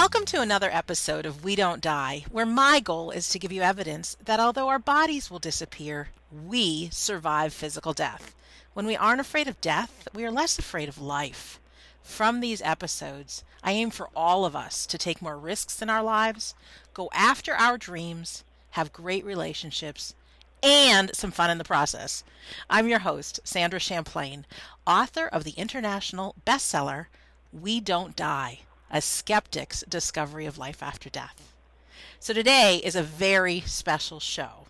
Welcome to another episode of We Don't Die, where my goal is to give you evidence that although our bodies will disappear, we survive physical death. When we aren't afraid of death, we are less afraid of life. From these episodes, I aim for all of us to take more risks in our lives, go after our dreams, have great relationships, and some fun in the process. I'm your host, Sandra Champlain, author of the international bestseller, We Don't Die A Skeptic's Discovery of Life After Death. So today is a very special show.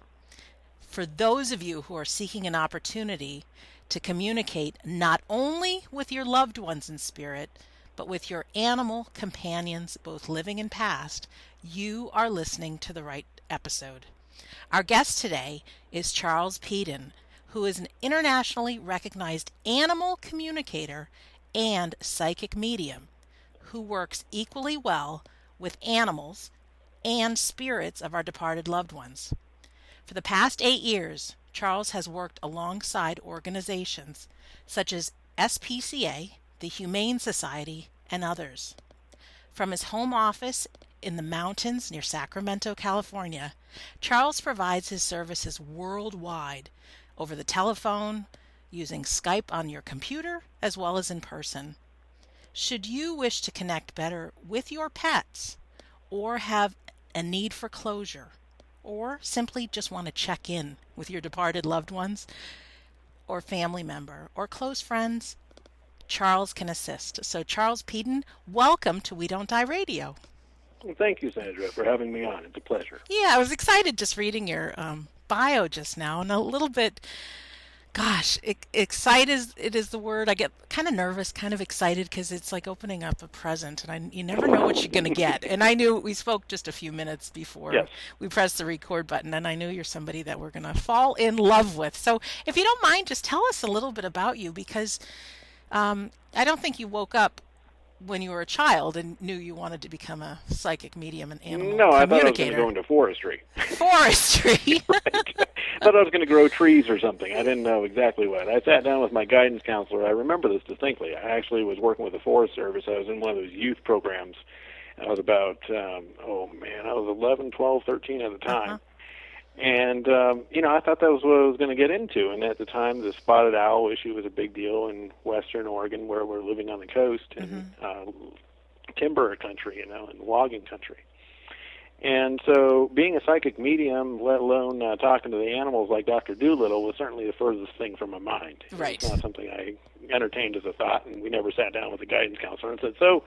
For those of you who are seeking an opportunity to communicate not only with your loved ones in spirit, but with your animal companions, both living and past, you are listening to the right episode. Our guest today is Charles Peden, who is an internationally recognized animal communicator and psychic medium who works equally well with animals and spirits of our departed loved ones. For the past eight years, Charles has worked alongside organizations such as SPCA, the Humane Society, and others. From his home office in the mountains near Sacramento, California, Charles provides his services worldwide over the telephone, using Skype on your computer, as well as in person. Should you wish to connect better with your pets, or have a need for closure, or simply just want to check in with your departed loved ones, or family member, or close friends, Charles can assist. So, Charles Peden, welcome to We Don't Die Radio. Well, thank you, Sandra, for having me on. It's a pleasure. Yeah, I was excited just reading your um, bio just now, and a little bit, gosh, excited it is the word. I get kind of nervous, kind of excited because it's like opening up a present, and I, you never know what you're going to get. And I knew we spoke just a few minutes before yes. we pressed the record button, and I knew you're somebody that we're going to fall in love with. So, if you don't mind, just tell us a little bit about you because um, I don't think you woke up when you were a child and knew you wanted to become a psychic medium and animal no, communicator. I thought I was going to go into forestry. Forestry. right. I thought I was going to grow trees or something. I didn't know exactly what. I sat down with my guidance counselor. I remember this distinctly. I actually was working with the Forest Service. I was in one of those youth programs. I was about, um, oh man, I was 11, 12, 13 at the time. Uh-huh. And um, you know, I thought that was what I was going to get into. And at the time, the spotted owl issue was a big deal in Western Oregon, where we're living on the coast and mm-hmm. uh, timber country, you know, and logging country. And so, being a psychic medium, let alone uh, talking to the animals like Doctor Dolittle, was certainly the furthest thing from my mind. Right. It's not something I entertained as a thought, and we never sat down with a guidance counselor and said, "So,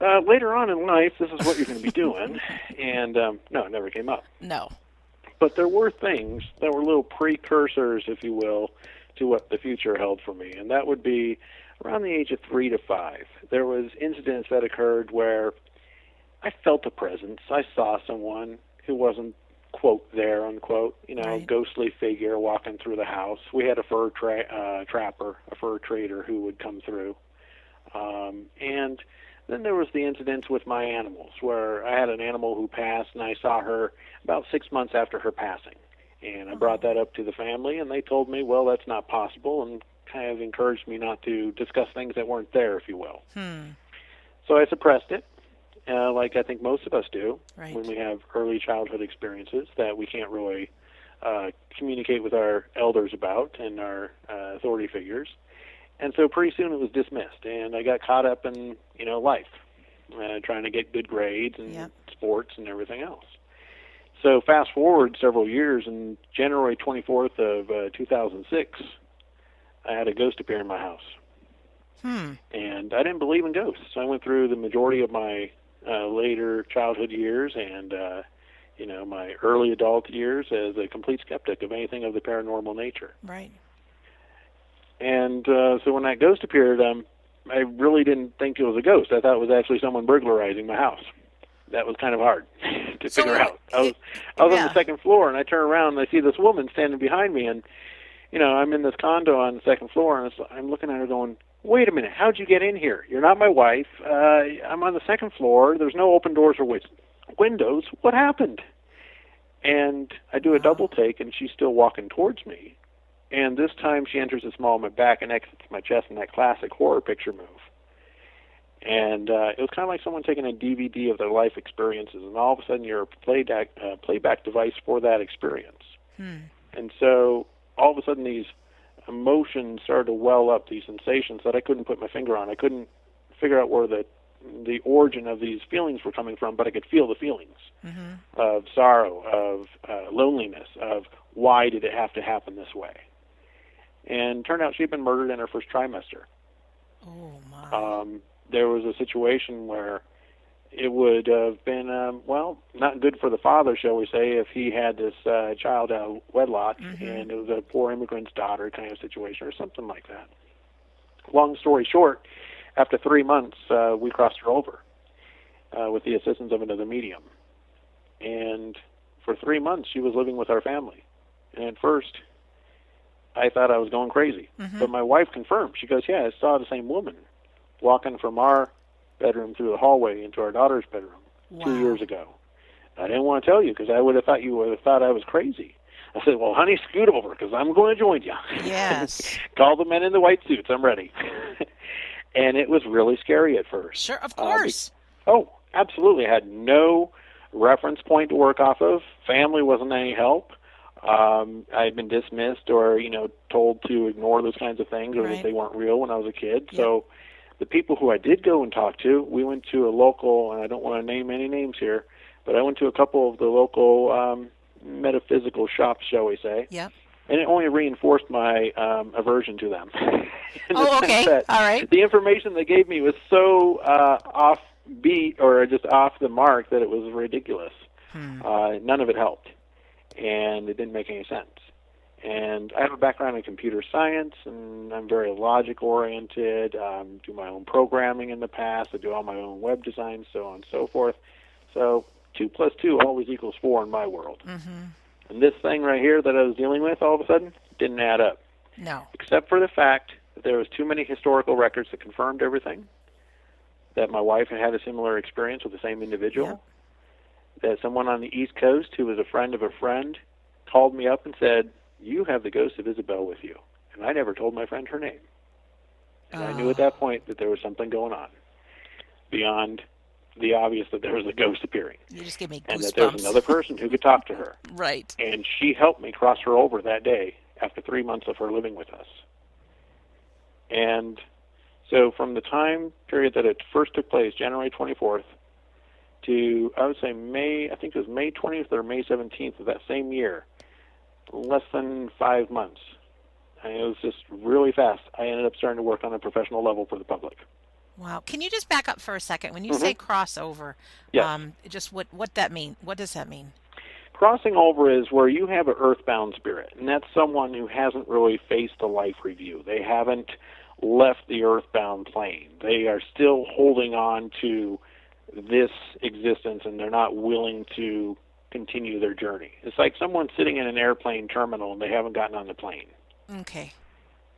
uh, later on in life, this is what you're going to be doing." and um, no, it never came up. No. But there were things that were little precursors, if you will, to what the future held for me, and that would be around the age of three to five. There was incidents that occurred where I felt a presence. I saw someone who wasn't quote there unquote, you know, right. ghostly figure walking through the house. We had a fur tra- uh, trapper, a fur trader who would come through, um, and then there was the incidents with my animals, where I had an animal who passed, and I saw her about six months after her passing. And I brought that up to the family, and they told me, well, that's not possible, and kind of encouraged me not to discuss things that weren't there, if you will. Hmm. So I suppressed it, uh, like I think most of us do right. when we have early childhood experiences that we can't really uh, communicate with our elders about and our uh, authority figures and so pretty soon it was dismissed, and I got caught up in you know life, uh, trying to get good grades and yep. sports and everything else. So fast forward several years, and January 24th of uh, 2006, I had a ghost appear in my house. Hmm. And I didn't believe in ghosts. I went through the majority of my uh, later childhood years and uh, you know my early adult years as a complete skeptic of anything of the paranormal nature. Right. And uh, so when that ghost appeared, um, I really didn't think it was a ghost. I thought it was actually someone burglarizing my house. That was kind of hard to so figure out. I was I was yeah. on the second floor, and I turn around and I see this woman standing behind me, and you know I'm in this condo on the second floor, and I'm looking at her going, "Wait a minute, how'd you get in here? You're not my wife. Uh, I'm on the second floor. There's no open doors or wi- windows. What happened?" And I do a double take, and she's still walking towards me, and this time she enters the small of my back and exits my chest in that classic horror picture move. and uh, it was kind of like someone taking a DVD of their life experiences, and all of a sudden you're a playback uh, playback device for that experience. Hmm. And so all of a sudden these emotions started to well up, these sensations that I couldn't put my finger on. I couldn't figure out where the the origin of these feelings were coming from, but I could feel the feelings Mm-hmm. of sorrow, of uh, loneliness, of why did it have to happen this way. And turned out she'd been murdered in her first trimester. Oh my. Um, there was a situation where it would have been, um, well, not good for the father, shall we say, if he had this uh, child out of wedlock Mhm. and it was a poor immigrant's daughter kind of situation or something like that. Long story short, after three months, uh, we crossed her over uh, with the assistance of another medium. And for three months, she was living with our family. And at first, I thought I was going crazy. Mhm. But my wife confirmed. She goes, "Yeah, I saw the same woman walking from our bedroom through the hallway into our daughter's bedroom two years ago." I didn't want to tell you because I would have thought you would have thought I was crazy. I said, "Well, honey, scoot over because I'm going to join you." Yes. Call the men in the white suits. I'm ready. and it was really scary at first. Sure, of Uh, course. Oh, absolutely. I had no reference point to work off of. Family wasn't any help. Um, I had been dismissed or, you know, told to ignore those kinds of things or Right. that they weren't real when I was a kid. So the people who I did go and talk to, we went to a local, and I don't want to name any names here, but I went to a couple of the local um, metaphysical shops, shall we say, Yep. and it only reinforced my um, aversion to them. The Oh, okay. All right. the information they gave me was so uh, off beat or just off the mark that it was ridiculous. Hmm. Uh, none of it helped, and it didn't make any sense. And I have a background in computer science, and I'm very logic oriented. Um, do my own programming in the past. I do all my own web design, so on and so forth. So two plus two always equals four in my world. Mm-hmm. And this thing right here that I was dealing with, all of a sudden, didn't add up No. except for the fact that there was too many historical records that confirmed everything. That my wife had had a similar experience with the same individual. That someone on the East Coast who was a friend of a friend called me up and said, "You have the ghost of Isabel with you," and I never told my friend her name. And I knew at that ah. point that there was something going on beyond the obvious that there was a ghost appearing, You just give me goosebumps. and that there was another person who could talk to her right. and she helped me cross her over that day after three months of her living with us. And so, from the time period that it first took place, January 24th, to I would say May, I think it was May 20th or May 17th of that same year, less than five months. And it was just really fast. I ended up starting to work on a professional level for the public. Wow. Can you just back up for a second? When you say crossover, Yes. um, just what what that mean? What does that mean? Crossing over is where you have an earthbound spirit, and that's someone who hasn't really faced a life review. They haven't left the earthbound plane. They are still holding on to this existence, and they're not willing to continue their journey. It's like someone sitting in an airplane terminal and they haven't gotten on the plane. Okay.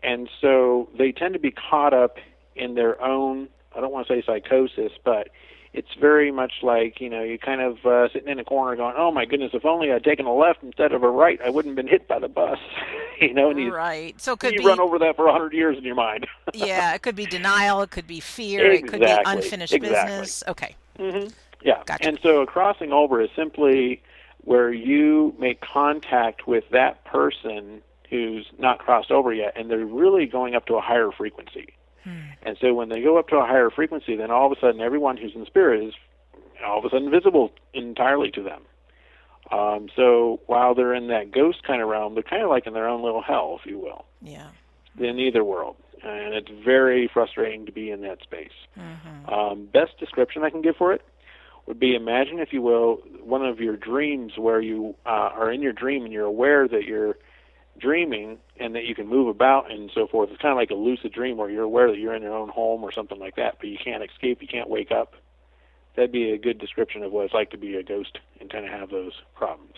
And so they tend to be caught up in their own, I don't want to say psychosis, but it's very much like, you know, you're kind of uh, sitting in a corner going, oh my goodness, if only I'd taken a left instead of a right, I wouldn't have been hit by the bus. you know, and you, Right. So could you be run over that for a 100 years in your mind. yeah, it could be denial, it could be fear, it could be unfinished exactly. business. Okay. Hmm Yeah. Gotcha. And so a crossing over is simply where you make contact with that person who's not crossed over yet, and they're really going up to a higher frequency. Hmm. And so when they go up to a higher frequency, then all of a sudden everyone who's in spirit is all of a sudden visible entirely to them. Um, so while they're in that ghost kind of realm, they're kind of like in their own little hell, if you will, Yeah. In either world. And it's very frustrating to be in that space. hmm Um, best description I can give for it would be imagine, if you will, one of your dreams where you uh, are in your dream and you're aware that you're dreaming and that you can move about and so forth. It's kind of like a lucid dream where you're aware that you're in your own home or something like that, but you can't escape, you can't wake up. That'd be a good description of what it's like to be a ghost and kind of have those problems.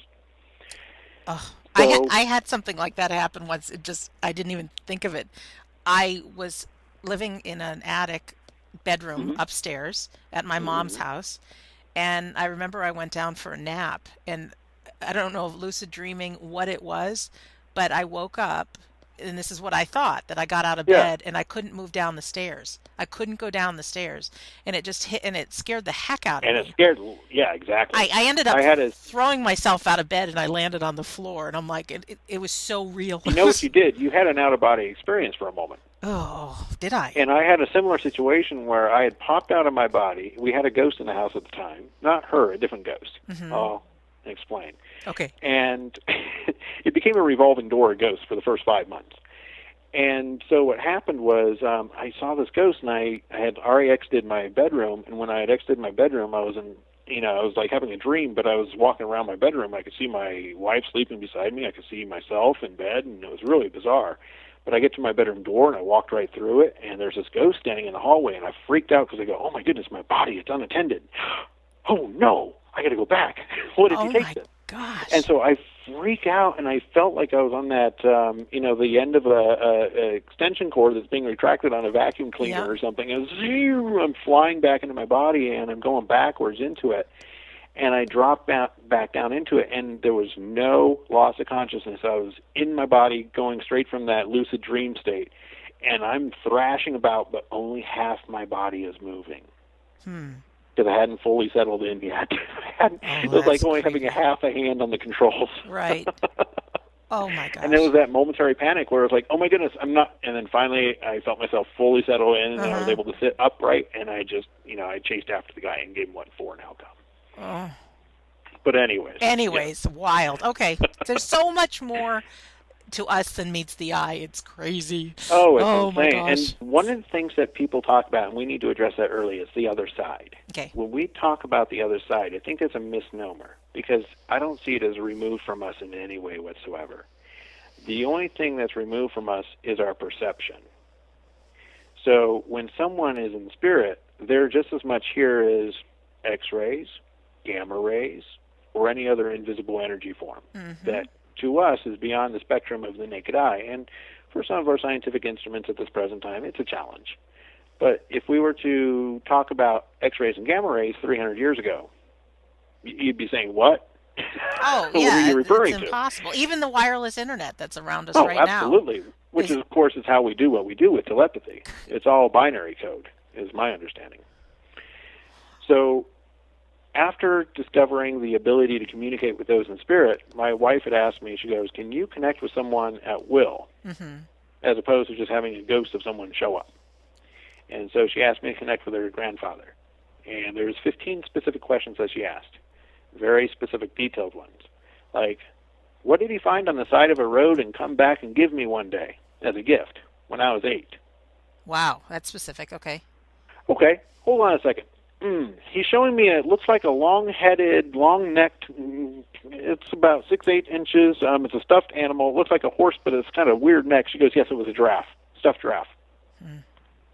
Oh, I had, I had something like that happen once. It just I didn't even think of it. I was living in an attic bedroom Mm-hmm. upstairs at my mom's house, and I remember I went down for a nap, and I don't know if lucid dreaming what it was, but I woke up and this is what I thought that I got out of Yeah. bed and I couldn't move down the stairs. I couldn't go down the stairs, and it just hit and it scared the heck out of And me. And it scared. Yeah, exactly. I, I ended up I had a- throwing myself out of bed and I landed on the floor and I'm like it, it, it was so real. You know what you did? You had an out of body experience for a moment. oh, did I? And I had a similar situation where I had popped out of my body. We had a ghost in the house at the time. Not her, a different ghost. Mm-hmm. Explain. Okay. And it became a revolving door of ghosts for the first five months. And so what happened was um, I saw this ghost, and I, I had already exited my bedroom. And when I had exited my bedroom, I was in, you know, I was like having a dream, but I was walking around my bedroom. I could see my wife sleeping beside me. I could see myself in bed, and it was really bizarre. But I get to my bedroom door, and I walked right through it, and there's this ghost standing in the hallway, and I freaked out because I go, "Oh my goodness, my body is unattended. Oh no, I got to go back. what if oh he takes my it?" gosh. And so I freak out, and I felt like I was on that, um, you know, the end of a, a, a extension cord that's being retracted on a vacuum cleaner Yeah. or something. And zoom, I'm flying back into my body, and I'm going backwards into it. And I dropped back, back down into it, and there was no loss of consciousness. I was in my body, going straight from that lucid dream state, and I'm thrashing about, but only half my body is moving hmm. Because I hadn't fully settled in yet. Oh, it was like only having a half a hand on the controls. Right. Oh my god! And it was that momentary panic where it was like, oh my goodness, I'm not. And then finally, I felt myself fully settle in, and I was Uh-huh. able to sit upright. And I just, you know, I chased after the guy and gave him what for an outcome. Oh. But anyways. Anyways, wild. Okay. There's so much more to us than meets the eye. It's crazy. Oh, it's Oh, my insane. gosh. And one of the things that people talk about, and we need to address that early, is the other side. Okay. When we talk about the other side, I think it's a misnomer because I don't see it as removed from us in any way whatsoever. The only thing that's removed from us is our perception. So when someone is in spirit, they're just as much here as X rays, gamma rays, or any other invisible energy form Mm-hmm. that to us is beyond the spectrum of the naked eye. And for some of our scientific instruments at this present time, it's a challenge. But if we were to talk about X rays and gamma rays 300 years ago, you'd be saying, What? Oh, what yeah. are you referring it's to? impossible. Even the wireless internet that's around us Oh, right now. absolutely. Which is, of course, is how we do what we do with telepathy. It's all binary code, is my understanding. So, after discovering the ability to communicate with those in spirit, my wife had asked me, she goes, Can you connect with someone at will, hmm as opposed to just having a ghost of someone show up? And so she asked me to connect with her grandfather. And there was 15 specific questions that she asked, very specific, detailed ones. Like, what did he find on the side of a road and come back and give me one day as a gift when I was eight? Wow. That's specific. Okay. Okay, hold on a second. Mm, he's showing me it looks like a long-headed, long-necked. Mm, it's about six, eight inches. Um, it's a stuffed animal. It looks like a horse, but it's kind of weird neck. She goes, "Yes, it was a giraffe, stuffed giraffe."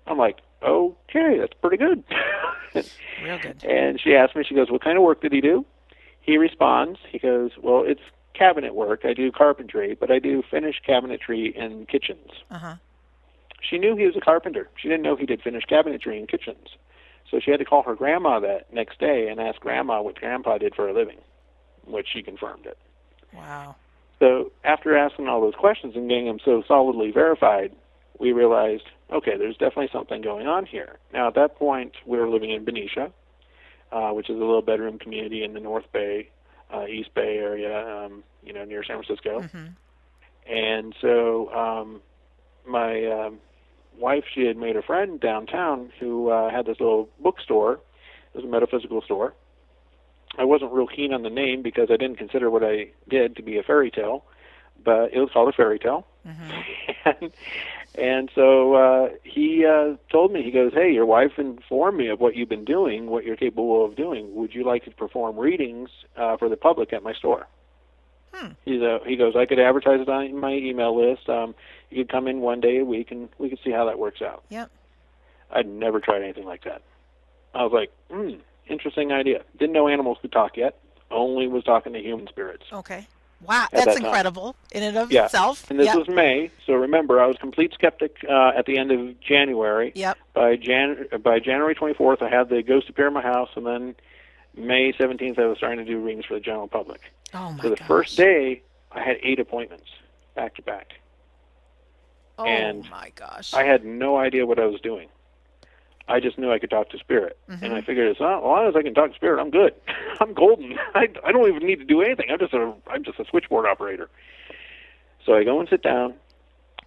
I'm like, "Okay, that's pretty good." Real good. And she asked me, she goes, What kind of work did he do? He responds, he goes, Well, it's cabinet work. I do carpentry, but I do finished cabinetry in kitchens. Uh huh. She knew he was a carpenter. She didn't know he did finished cabinetry in kitchens. So she had to call her grandma that next day and ask grandma what grandpa did for a living, which she confirmed it. Wow. So after asking all those questions and getting them so solidly verified, we realized, okay, there's definitely something going on here. Now at that point, we were living in Benicia, uh, which is a little bedroom community in the North Bay, uh, East Bay area, um, you know, near San Francisco. hmm And so um, my um, wife, she had made a friend downtown who uh, had this little bookstore. It was a metaphysical store. I wasn't real keen on the name because I didn't consider what I did to be a fairy tale, but it was called a fairy tale. hmm and, and so uh, he uh, told me, he goes, "Hey, your wife informed me of what you've been doing, what you're capable of doing. Would you like to perform readings uh, for the public at my store?" Hmm. He's a, he goes, "I could advertise it on my email list. Um, you could come in one day a week, and we could see how that works out." Yep. I'd never tried anything like that. I was like, "Hmm, interesting idea." Didn't know animals could talk yet. Only was talking to human spirits. Okay. Wow. That's that incredible in and of Yeah. itself. And this yep. was May, so remember, I was a complete skeptic uh, at the end of January. Yep. By Jan by January 24th, I had the ghost appear in my house, and then May 17th, I was starting to do readings for the general public. Oh my so the gosh. first day, I had eight appointments back to back. Oh and my gosh. I had no idea what I was doing. I just knew I could talk to spirit, Mm-hmm. and I figured as long as I can talk to spirit, I'm good. I'm golden. I, I don't even need to do anything. I'm just a I'm just a switchboard operator. So I go and sit down.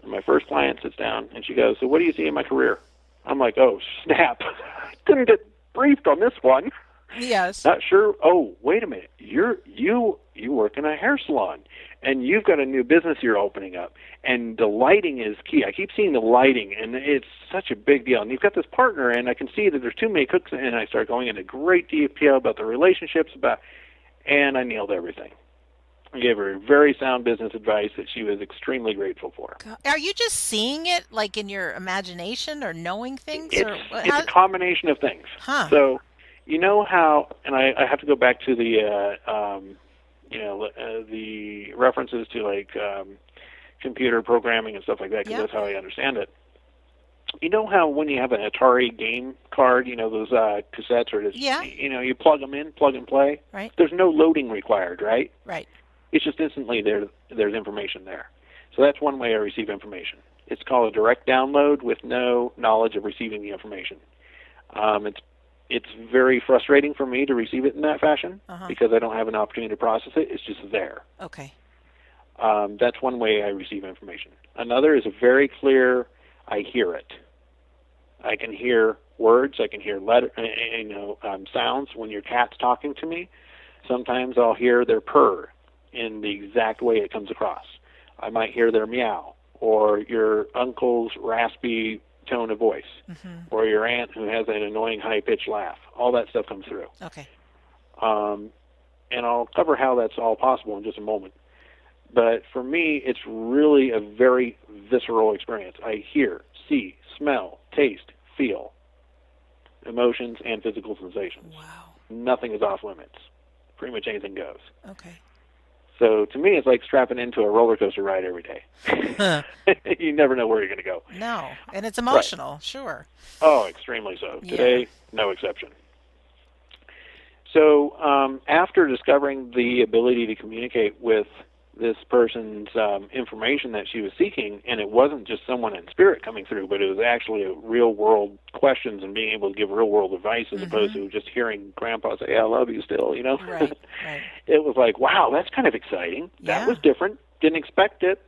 And my first client sits down, and she goes, "So what do you see in my career?" I'm like, "Oh snap! Didn't get briefed on this one. Yes. Not sure. Oh, wait a minute. You're you you work in a hair salon, and you've got a new business you're opening up, and the lighting is key. I keep seeing the lighting, and it's such a big deal. And you've got this partner, and I can see that there's too many cooks, and I start going into great detail about the relationships, about, and I nailed everything. I gave her very sound business advice that she was extremely grateful for. Are you just seeing it like in your imagination or knowing things? It's, or it's how- a combination of things. Huh. So, you know how, and I, I have to go back to the, uh, um, you know, uh, the references to like um, computer programming and stuff like that, because Yeah. that's how I understand it. You know how when you have an Atari game card, you know those uh, cassettes or just, Yeah. you know, you plug them in, plug and play. Right. There's no loading required, right? Right. It's just instantly there. There's information there. So that's one way I receive information. It's called a direct download with no knowledge of receiving the information. Um, it's it's very frustrating for me to receive it in that fashion Uh-huh. because I don't have an opportunity to process it. It's just there. Okay. Um, that's one way I receive information. Another is a very clear. I hear it. I can hear words. I can hear letter, uh, uh, you know, um, sounds when your cat's talking to me. Sometimes I'll hear their purr in the exact way it comes across. I might hear their meow or your uncle's raspy tone of voice or your aunt who has an annoying high pitched laugh. All that stuff comes through. Okay. Um, and I'll cover how that's all possible in just a moment. But for me, it's really a very visceral experience. I hear, see, smell, taste, feel emotions and physical sensations. Wow. Nothing is off limits. Pretty much anything goes. Okay. So to me, it's like strapping into a roller coaster ride every day. You never know where you're going to go. No, and it's emotional. Sure. Oh, extremely so. Yeah. Today, no exception. So, um, after discovering the ability to communicate with this person's um, information that she was seeking, and it wasn't just someone in spirit coming through, but it was actually a real world questions and being able to give real world advice as opposed to just hearing Grandpa say, "I love you" still, you know. Mm-hmm. Right. Right. it was like, wow, that's kind of exciting. Yeah. That was different. Didn't expect it.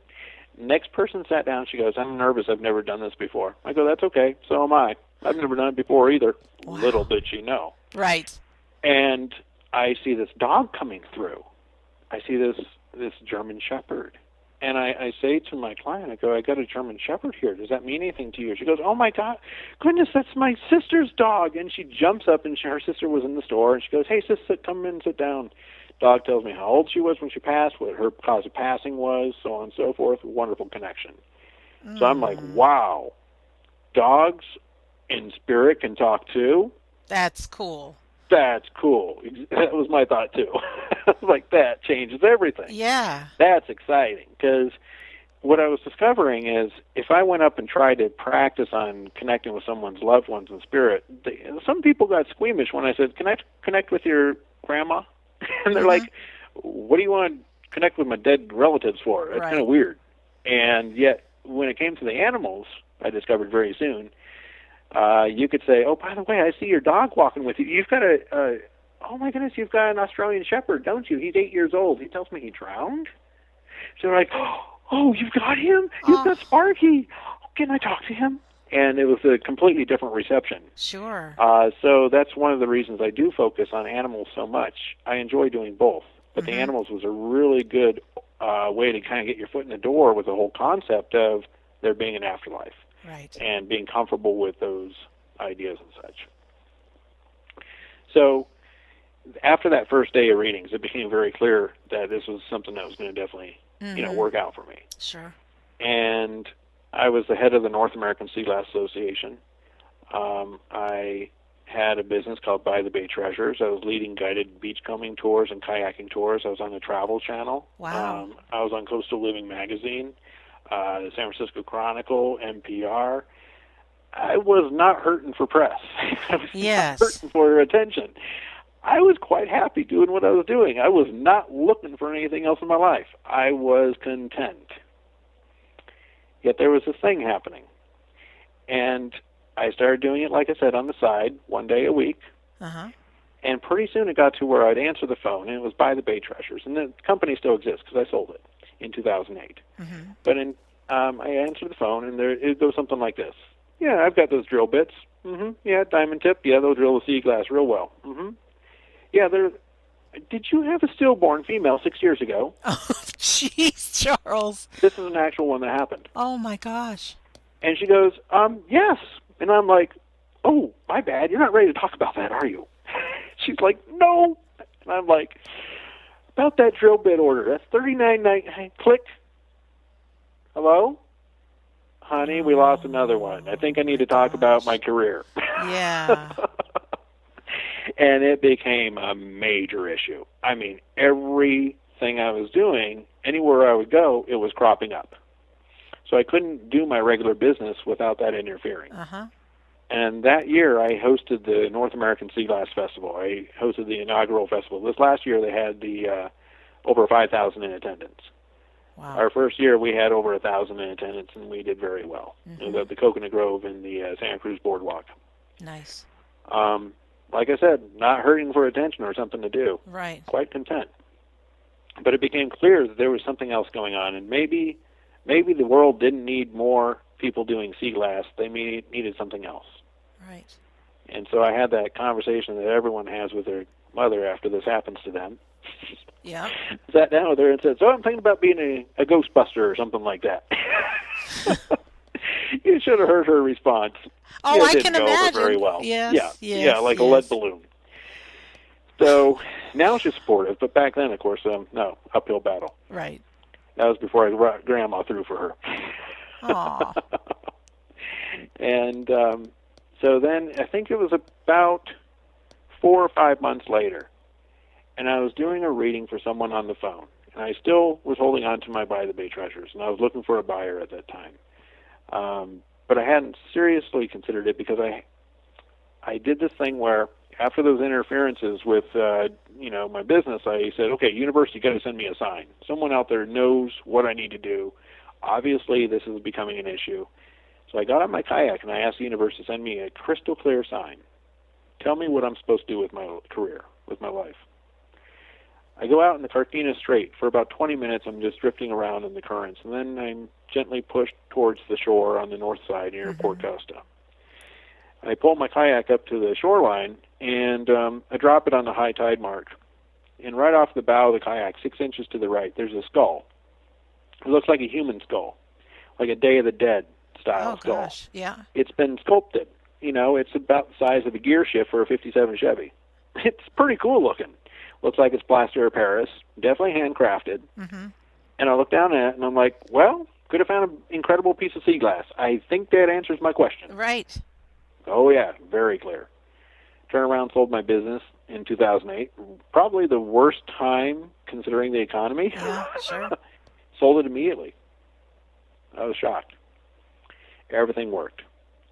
Next person sat down. She goes, I'm nervous. I've never done this before. I go, that's okay. So am I. I've never done it before either. Wow. Little did she know. Right. And I see this dog coming through. I see this this German Shepherd. And I, I say to my client, I go, I got a German Shepherd here. Does that mean anything to you? She goes, Oh my God, goodness, that's my sister's dog. And she jumps up, and she, her sister was in the store, and she goes, Hey, sister, come in, sit down. Dog tells me how old she was when she passed, what her cause of passing was, so on and so forth. Wonderful connection. So I'm like, mm. wow, dogs in spirit can talk too. That's cool. That's cool. That was my thought too. Like, that changes everything. Yeah. That's exciting because what I was discovering is if I went up and tried to practice on connecting with someone's loved ones in spirit, they, some people got squeamish when I said, "Connect, connect with your grandma," and they're Mhm. like, "What do you want to connect with my dead relatives for?" It's Right. kind of weird. And yet, when it came to the animals, I discovered very soon. Uh, you could say, "Oh, by the way, I see your dog walking with you. You've got a, uh, oh my goodness, you've got an Australian Shepherd, don't you? He's eight years old. He tells me he drowned." So they're like, "Oh, you've got him? You've Oh. got Sparky? Can I talk to him?" And it was a completely different reception. Sure. Uh, so that's one of the reasons I do focus on animals so much. I enjoy doing both, but the Mhm. animals was a really good uh, way to kind of get your foot in the door with the whole concept of there being an afterlife Right. and being comfortable with those ideas and such. So after that first day of readings, it became very clear that this was something that was going to definitely, you know, Mhm. work out for me Sure. and I was the head of the North American Sea Glass Association. Um, I had a business called By the Bay Treasures. I was leading guided beachcombing tours and kayaking tours. I was on the Travel Channel. Wow. Um, I was on Coastal Living Magazine, uh, the San Francisco Chronicle, NPR. I was not hurting for press. I was Yes. not hurting for attention. I was quite happy doing what I was doing. I was not looking for anything else in my life. I was content. Yet there was this thing happening. And I started doing it, like I said, on the side, one day a week. Uh-huh. And pretty soon it got to where I'd answer the phone, and it was by the Bay Treasures. And the company still exists because I sold it in 2008. Mm-hmm. But in, um, I answered the phone, and there it goes something like this: "Yeah, I've got those drill bits. Mm-hmm. Yeah, diamond tip. Yeah, they'll drill the sea glass real well. Mm-hmm. Yeah, they're. Did you have a stillborn female six years ago? Oh, jeez, Charles. This is an actual one that happened. Oh my gosh. And she goes, um, yes. And I'm like, oh, my bad. You're not ready to talk about that, are you? She's like, no. And I'm like, about that drill bit order. That's thirty nine nine. Click. Hello, honey. We lost another one. I think I need to talk about my career. Yeah. and it became a major issue. I mean, everything I was doing, anywhere I would go, it was cropping up. So I couldn't do my regular business without that interfering. Uh-huh. And that year, I hosted the North American Sea Glass Festival. I hosted the inaugural festival. This last year, they had the uh, over 5,000 in attendance. Wow. Our first year, we had over a thousand in attendance, and we did very well. Mhm. The, the Coconut Grove and the uh, Santa Cruz Boardwalk. Nice. Um, like I said, not hurting for attention or something to do. Right. Quite content. But it became clear that there was something else going on, and maybe, maybe the world didn't need more people doing sea glass. They need, needed something else. Right. And so I had that conversation that everyone has with their mother after this happens to them. Yeah. Sat down with her and said, "So I'm thinking about being a, a Ghostbuster or something like that." you should have heard her response. Oh, it I didn't can imagine. very well. Yes, yeah, yes, yeah, like a lead balloon. So now she's supportive, but back then, of course, um, no uphill battle. Right. That was before I brought grandma through for her. Aw. and um, so then I think it was about four or five months later, and I was doing a reading for someone on the phone, and I still was holding on to my By the Bay Treasures, and I was looking for a buyer at that time. Um, but I hadn't seriously considered it because I I did this thing where after those interferences with uh, you know my business, I said, okay, university, got to send me a sign. Someone out there knows what I need to do. Obviously, this is becoming an issue. So I got on my kayak and I asked the universe to send me a crystal clear sign. Tell me what I'm supposed to do with my career, with my life. I go out in the Carquinez Strait for about 20 minutes. I'm just drifting around in the currents, and then I'm gently pushed towards the shore on the north side near Port Costa. I pull my kayak up to the shoreline and um, I drop it on the high tide mark. And right off the bow of the kayak, six inches to the right, there's a skull. It looks like a human skull, like a Day of the Dead style Oh skull. gosh. Yeah. It's been sculpted. You know, it's about the size of a gear shift for a 57 Chevy. It's pretty cool looking. Looks like it's plaster of Paris, definitely handcrafted. Mm-hmm. And I look down at it and I'm like, well, could have found an incredible piece of sea glass. I think that answers my question. Right. Oh yeah, very clear. Turn around, sold my business in 2008. Probably the worst time considering the economy. Yeah. Sure. sold it immediately. I was shocked. Everything worked.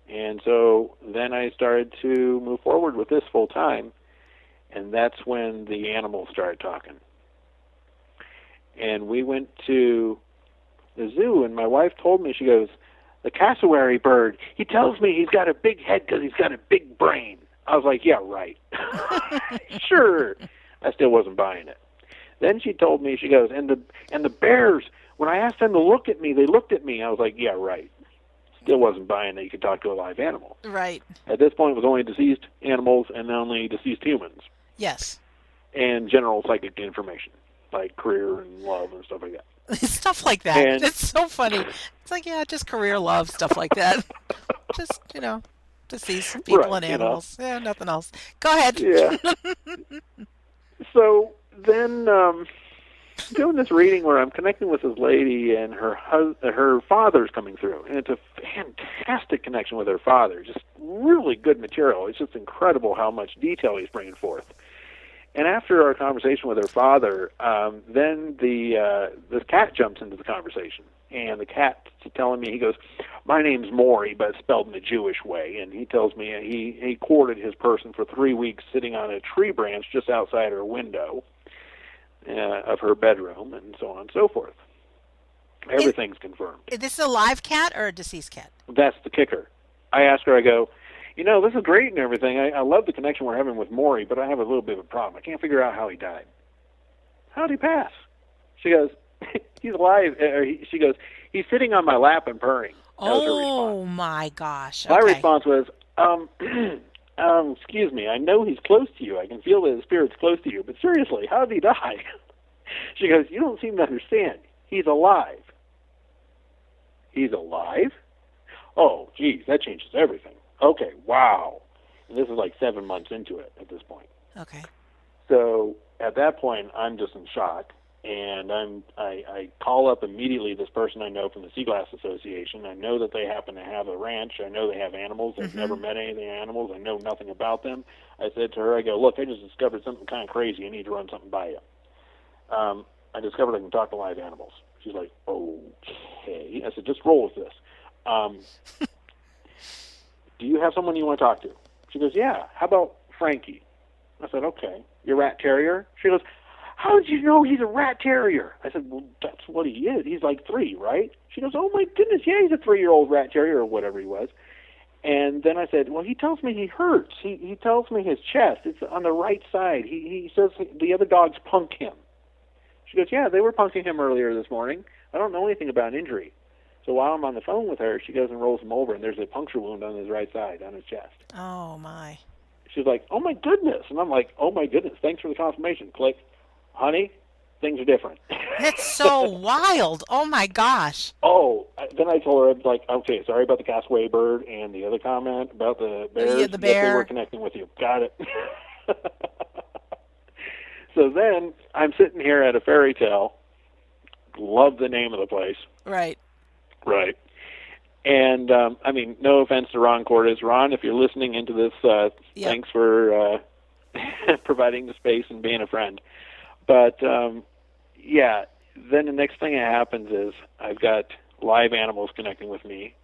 And so then I started to move forward with this full time, and that's when the animals started talking. And we went to the zoo, and my wife told me, she goes, The cassowary bird, he tells me he's got a big head because he's got a big brain. I was like, Yeah, right. sure. I still wasn't buying it. Then she told me, she goes, and the and the bears. When I asked them to look at me, they looked at me. I was like, yeah, right. Still wasn't buying that you could talk to a live animal. Right. At this point, it was only deceased animals and only deceased humans, Yes. and general psychic information like career and love and stuff like that. stuff like that. And- it's so funny. It's like yeah, just career love stuff like that. just you know, deceased people Right, and you know. animals. Yeah, nothing else. Go ahead. Yeah. so then, um, doing this reading where I'm connecting with this lady and her hus- her father's coming through, and it's a fantastic connection with her father. Just really good material. It's just incredible how much detail he's bringing forth. And after our conversation with her father, um, then the uh, the cat jumps into the conversation, and the cat's telling me he goes, "My name's Maury, but spelled in the Jewish way." And he tells me he he courted his person for three weeks, sitting on a tree branch just outside her window uh, of her bedroom, and so on and so forth. Everything's confirmed. Is this a live cat or a deceased cat? That's the kicker. I asked her, I go, you know, this is great and everything. I, I love the connection we're having with Maury, but I have a little bit of a problem. I can't figure out how he died. How did he pass? She goes, he's alive. Or he, she goes, he's sitting on my lap and purring. That was her Oh my gosh. My response was, um, um, excuse me, I know he's close to you. I can feel that his spirit's close to you, but seriously, how did he die? she goes, you don't seem to understand. He's alive. He's alive? Oh, geez, that changes everything. Okay, wow. And this is like seven months into it at this point. Okay. So at that point, I'm just in shock, and I'm I, I call up immediately this person I know from the Sea Glass Association. I know that they happen to have a ranch. I know they have animals. I've never met any of the animals. I know nothing about them. I said to her, I go, look, I just discovered something kind of crazy. I need to run something by you. Um, I discovered I can talk to live animals. She's like, okay. I said, just roll with this. Um, do you have someone you want to talk to? She goes, yeah. How about Frankie? I said, okay. Your rat terrier? She goes, how did you know he's a rat terrier? I said, well, that's what he is. He's like three, right? She goes, oh my goodness, yeah, he's a three-year-old rat terrier or whatever he was. And then I said, well, he tells me he hurts. He he tells me his chest. It's on the right side. He he says the other dogs punk him. She goes, yeah, they were punking him earlier this morning. I don't know anything about an injury. So while I'm on the phone with her, she goes and rolls him over, and there's a puncture wound on his right side, on his chest. Oh my. She's like, "Oh my goodness," and I'm like, "Oh my goodness, thanks for the confirmation." Click, honey, things are different. That's so wild. Oh my gosh. oh, then I told her, I was like, "Okay, sorry about the Cassowary bird and the other comment about the bears. Yeah, the but They were connecting with you. Got it." so then I'm sitting here at a fairy tale. Love the name of the place. Right. Right. And um, I mean, no offense to Ron Cordes. Ron, if you're listening into this, uh, Yeah. thanks for uh, providing the space and being a friend. But um, yeah, then the next thing that happens is I've got live animals connecting with me,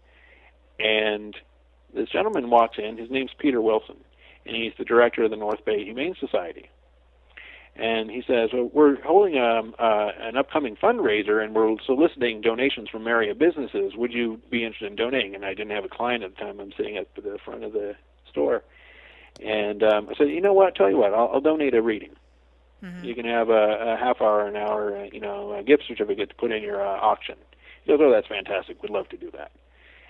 and this gentleman walks in. His name's Peter Wilson, and he's the director of the North Bay Humane Society and he says, well, "We're holding um, uh, an upcoming fundraiser, and we're soliciting donations from area businesses. Would you be interested in donating?" And I didn't have a client at the time. I'm sitting at the front of the store, and um, I said, "You know what? Tell you what, I'll, I'll donate a reading. You can have a, a half hour, an hour, uh, you know, a gift certificate to put in your uh, auction." He goes, "Oh, that's fantastic. We'd love to do that."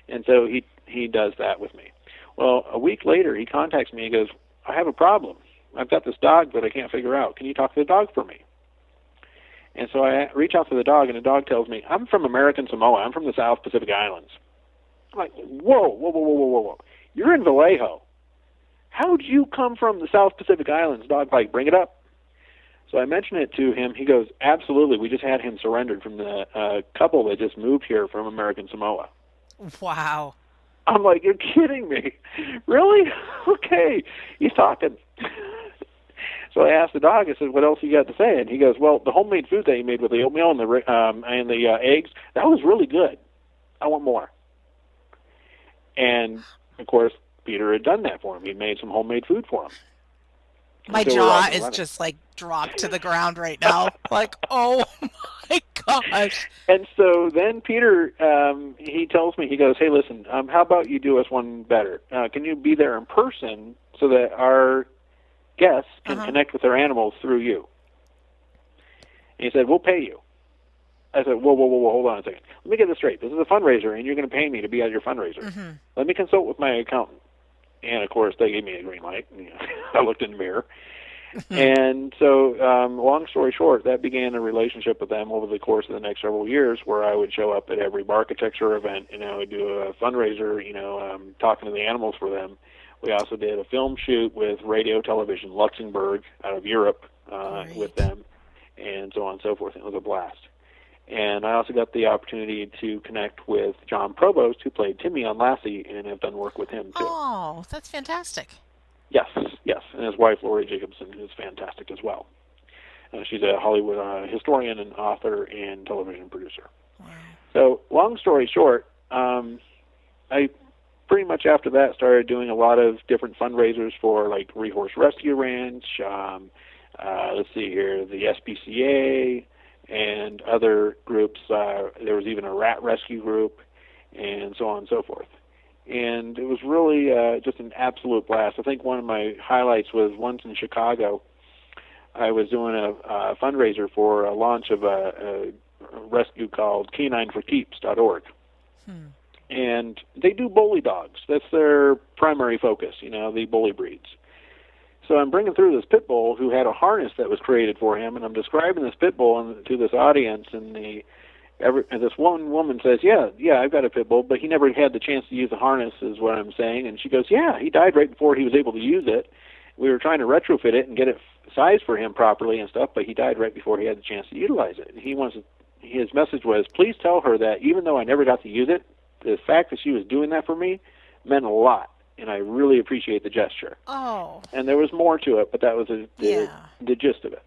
And so he he does that with me. Well, a week later, he contacts me. He goes, "I have a problem." I've got this dog that I can't figure out. Can you talk to the dog for me? And so I reach out to the dog, and the dog tells me, I'm from American Samoa. I'm from the South Pacific Islands. I'm like, whoa, whoa, whoa, whoa, whoa, whoa, whoa. You're in Vallejo. How'd you come from the South Pacific Islands? Dog like, bring it up. So I mentioned it to him. He goes, absolutely. We just had him surrendered from the uh, couple that just moved here from American Samoa. Wow. I'm like, you're kidding me. Really? Okay. He's talking. so I asked the dog, I said, what else you got to say? And he goes, well, the homemade food that you made with the oatmeal and the um, and the uh, eggs, that was really good. I want more. And, of course, Peter had done that for him. He'd made some homemade food for him. My So jaw is running. just like dropped to the ground right now. like, oh my gosh. And so then Peter, um, he tells me, he goes, "Hey, listen, um, how about you do us one better? Uh, can you be there in person so that our guests can Uh-huh. connect with their animals through you?" And he said, "We'll pay you." I said, "Whoa, whoa, whoa, whoa, hold on a second. Let me get this straight. This is a fundraiser, and you're going to pay me to be at your fundraiser. Mm-hmm. Let me consult with my accountant." And of course, they gave me a green light. You know, I looked in the mirror. and so, um, long story short, that began a relationship with them over the course of the next several years, where I would show up at every architecture event, and I would do a fundraiser, you know, um, talking to the animals for them. We also did a film shoot with Radio Television Luxembourg out of Europe uh, Great. with them, and so on and so forth. It was a blast. And I also got the opportunity to connect with Jon Provost, who played Timmy on Lassie, and have done work with him too. Oh, that's fantastic. Yes, yes, and his wife Laurie Jacobson is fantastic as well. Uh, she's a Hollywood uh, historian and author and television producer. Wow. So, long story short, um, I pretty much after that started doing a lot of different fundraisers for like Rehorse Rescue Ranch. Um, uh, let's see here, the SPCA, and other groups. Uh, there was even a rat rescue group, and so on and so forth. And it was really uh, just an absolute blast. I think one of my highlights was once in Chicago. I was doing a, a fundraiser for a launch of a, a rescue called Canine4Keeps.org. Hmm. And they do bully dogs. That's their primary focus, you know, the bully breeds. So I'm bringing through this pit bull who had a harness that was created for him, and I'm describing this pit bull to this audience, and the every, and this one woman says, "Yeah, yeah, I've got a pit bull, but he never had the chance to use the harness," is what I'm saying. And she goes, "Yeah, he died right before he was able to use it. We were trying to retrofit it and get it sized for him properly and stuff, but he died right before he had the chance to utilize it. And he wants his message was, please tell her that even though I never got to use it, the fact that she was doing that for me meant a lot." And I really appreciate the gesture. Oh. And there was more to it, but that was a, the, yeah. the gist of it.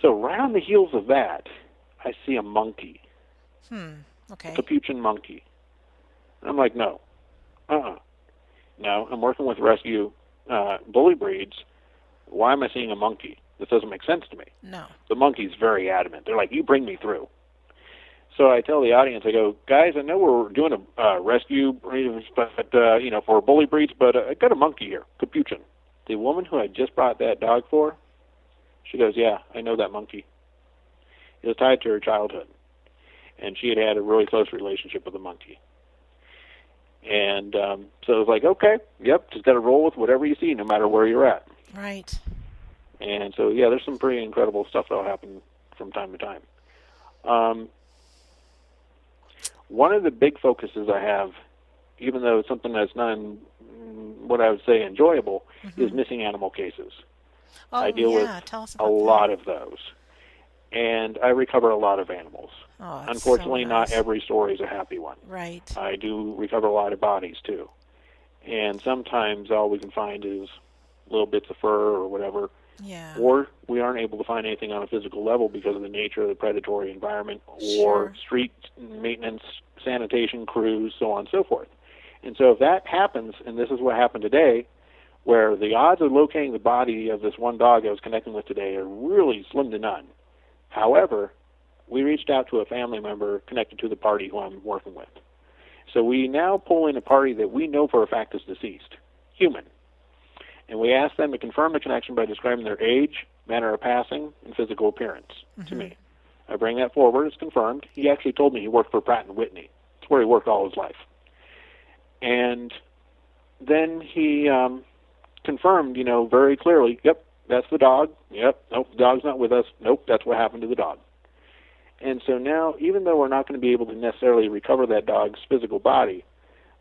So right on the heels of that, I see a monkey. Hmm. Okay. A Capuchin monkey. And I'm like, no. Uh-uh. No, I'm working with rescue uh, bully breeds. Why am I seeing a monkey? This doesn't make sense to me. No. The monkey's very adamant. They're like, you bring me through. So I tell the audience, I go, guys, I know we're doing a uh, rescue, but uh, you know, for bully breeds, but uh, I got a monkey here, Capuchin. The woman who I just brought that dog for, she goes, yeah, I know that monkey. It was tied to her childhood, and she had had a really close relationship with the monkey. And um, so it was like, okay, yep, just got to roll with whatever you see, no matter where you're at. Right. And so, yeah, there's some pretty incredible stuff that'll happen from time to time. Um, one of the big focuses I have, even though it's something that's not in, what I would say enjoyable, mm-hmm. is missing animal cases. Oh, I deal yeah. with a that. lot of those. And I recover a lot of animals. Oh, Unfortunately, so not every story is a happy one. Right. I do recover a lot of bodies too. And sometimes all we can find is little bits of fur or whatever. Yeah. Or we aren't able to find anything on a physical level because of the nature of the predatory environment or Sure. street maintenance, sanitation crews, so on and so forth. And so if that happens, and this is what happened today, where the odds of locating the body of this one dog I was connecting with today are really slim to none. However, we reached out to a family member connected to the party who I'm working with. So we now pull in a party that we know for a fact is deceased, human. And we asked them to confirm the connection by describing their age, manner of passing, and physical appearance to me. I bring that forward. It's confirmed. He actually told me he worked for Pratt and Whitney. It's where he worked all his life. And then he um, confirmed, you know, very clearly. Yep, that's the dog. Yep, nope, the dog's not with us. Nope, that's what happened to the dog. And so now, even though we're not going to be able to necessarily recover that dog's physical body,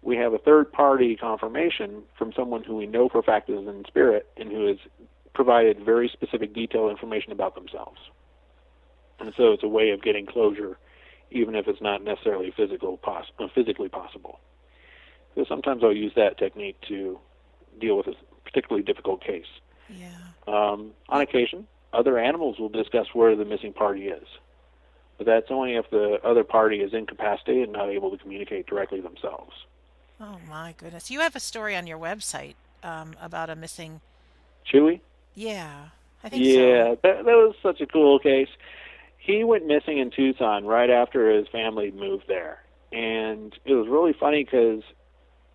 we have a third party confirmation from someone who we know for a fact is in spirit and who has provided very specific detailed information about themselves. And so it's a way of getting closure, even if it's not necessarily physical poss- uh, physically possible. So sometimes I'll use that technique to deal with a particularly difficult case. Yeah. Um, on occasion, other animals will discuss where the missing party is. But that's only if the other party is incapacitated and not able to communicate directly themselves. Oh my goodness. You have a story on your website um, about a missing. Chewy? Yeah, I think Yeah, so. that, that was such a cool case. He went missing in Tucson right after his family moved there. And it was really funny because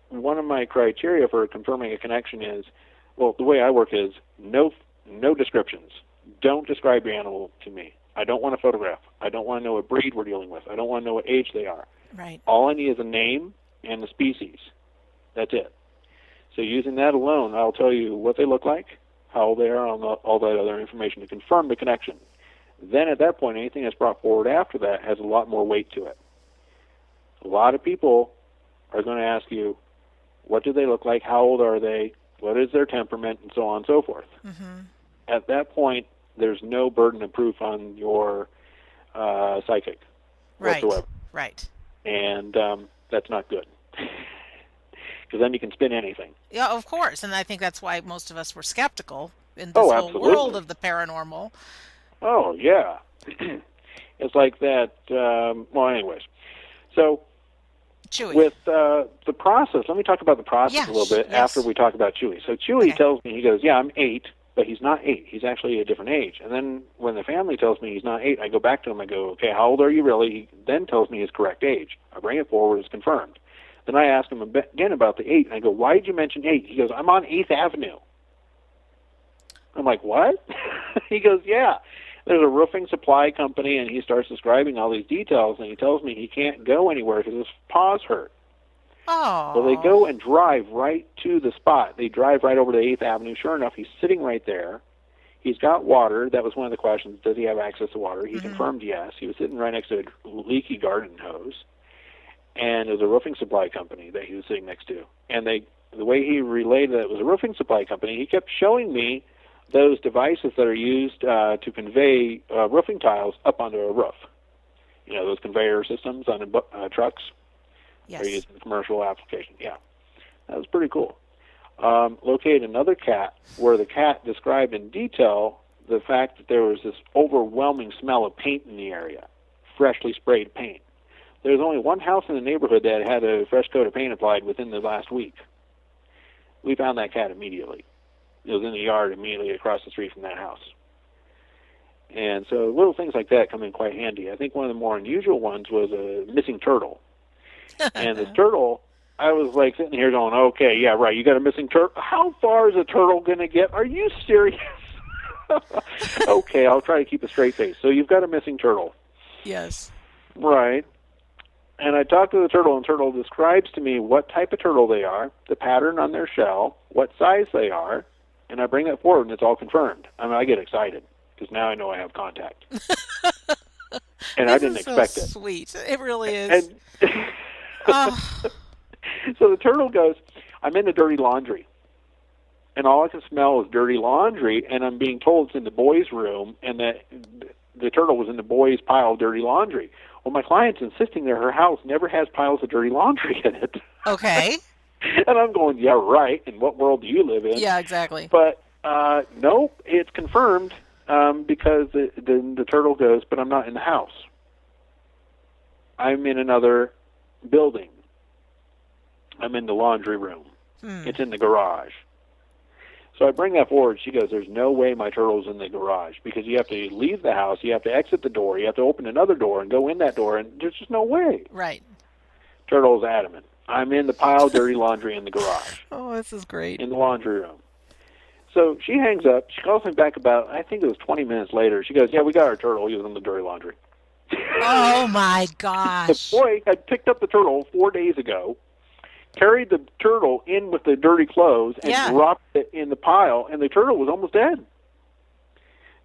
one of my criteria for confirming a connection is, well, the way I work is no no descriptions. Don't describe your animal to me. I don't want a photograph. I don't want to know what breed we're dealing with. I don't want to know what age they are. Right. All I need is a name and the species. That's it. So using that alone, I'll tell you what they look like, how old they are, all that- all that other information to confirm the connection. Then at that point, anything that's brought forward after that has a lot more weight to it. A lot of people are going to ask you, what do they look like? How old are they? What is their temperament? And so on and so forth. Mm-hmm. At that point, there's no burden of proof on your uh, psychic Right. whatsoever Right. and um, that's not good because then you can spin anything. Yeah, of course, and I think that's why most of us were skeptical in this Oh, whole world of the paranormal. Oh yeah, it's like that. Um, well, anyways, so Chewy. with uh, the process, let me talk about the process Yes, a little bit yes. after we talk about Chewy. So Chewy Okay. tells me he goes, "Yeah, I'm eight, but he's not eight. He's actually a different age. And then when the family tells me he's not eight, I go back to him. I go, okay, how old are you really? He then tells me his correct age. I bring it forward. It's confirmed. Then I ask him again about the eight. And I go, why did you mention eight? He goes, I'm on Eighth Avenue. I'm like, what? he goes, yeah. There's a roofing supply company, and he starts describing all these details, and he tells me he can't go anywhere because his paws hurt. Oh. So they go and drive right to the spot. They drive right over to 8th Avenue. Sure enough, he's sitting right there. He's got water. That was one of the questions. Does he have access to water? He Mhm. confirmed yes. He was sitting right next to a leaky garden hose. And it was a roofing supply company that he was sitting next to. And they the way he relayed that it was a roofing supply company, he kept showing me those devices that are used uh, to convey uh, roofing tiles up onto a roof. You know, those conveyor systems on uh, trucks Yes. or used in commercial application. Yeah, that was pretty cool. Um, located another cat where the cat described in detail the fact that there was this overwhelming smell of paint in the area, freshly sprayed paint. There was only one house in the neighborhood that had a fresh coat of paint applied within the last week. We found that cat immediately. It was in the yard immediately across the street from that house. And so little things like that come in quite handy. I think one of the more unusual ones was a missing turtle and this turtle, I was like sitting here going, okay, yeah, right, you got a missing turtle. How far is a turtle going to get? Are you serious? okay, I'll try to keep a straight face. So you've got a missing turtle, yes. right? And I talk to the turtle, and turtle describes to me what type of turtle they are, the pattern on their shell, what size they are, and I bring that forward, and it's all confirmed. I mean, I get excited because now I know I have contact, and I didn't is expect so it. Sweet. It really is. And oh, so the turtle goes, I'm in the dirty laundry. And all I can smell is dirty laundry, and I'm being told it's in the boys' room, and that the turtle was in the boys' pile of dirty laundry. Well, my client's insisting that her house never has piles of dirty laundry in it. okay. and I'm going, yeah, right. In what world do you live in? Yeah, exactly. But uh, nope, it's confirmed um, because the, the the turtle goes, but I'm not in the house. I'm in another building. I'm in the laundry room. Hmm. It's in the garage. So I bring that forward. She goes, "There's no way my turtle's in the garage because you have to leave the house, you have to exit the door, you have to open another door and go in that door, and there's just no way." Right. Turtle's adamant. I'm in the pile of dirty laundry in the garage Oh, this is great. in the laundry room. So she hangs up. She calls me back about, I think it was 20 minutes later. She goes, Yeah, we got our turtle. He was in the dirty laundry. Oh my The gosh. boy had picked up the turtle four days ago, carried the turtle in with the dirty clothes, and Yeah. dropped it in the pile, and the turtle was almost dead.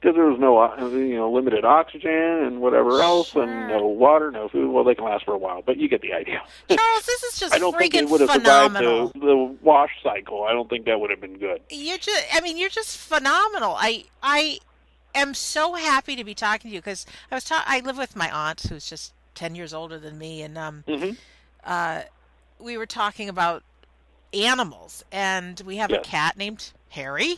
Because there was no, uh, you know, limited oxygen and whatever else, and no water, no food. Well, they can last for a while, but you get the idea. Charles, this is just I don't think it would have survived the, the wash cycle. I don't think that would have been good. You're just I mean, you're just phenomenal. I I am so happy to be talking to you because I was ta- I live with my aunt who's just 10 years older than me and um hmm uh we were talking about animals and we have a cat named Harry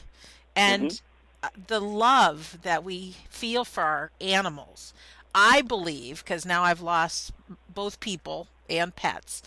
and Mhm. uh, the love that we feel for our animals. I believe because now I've lost both people and pets.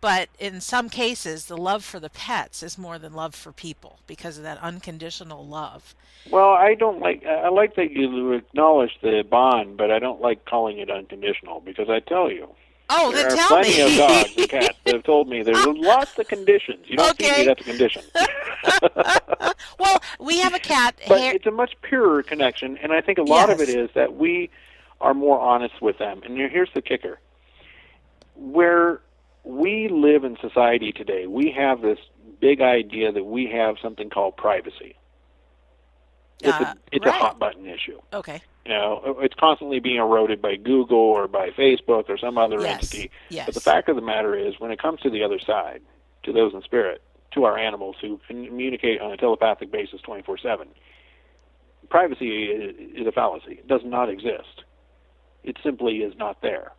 But in some cases, the love for the pets is more than love for people because of that unconditional love. Well, I don't like. I like that you acknowledge the bond, but I don't like calling it unconditional because I tell you, Oh, there then are tell plenty me. of dogs and cats that have told me there's lots of conditions. You don't see Okay. me, that's a condition. well, we have a cat. but it's a much purer connection, and I think a lot of it is that we are more honest with them. And here's the kicker: where we live in society today, we have this big idea that we have something called privacy. It's Uh, a it's right. a hot button issue. okay. You know, it's constantly being eroded by Google or by Facebook or some other Yes. entity. Yes. But the fact of the matter is, when it comes to the other side, to those in spirit, to our animals who communicate on a telepathic basis 24 7, privacy is, a fallacy. It does not exist. It simply is not there.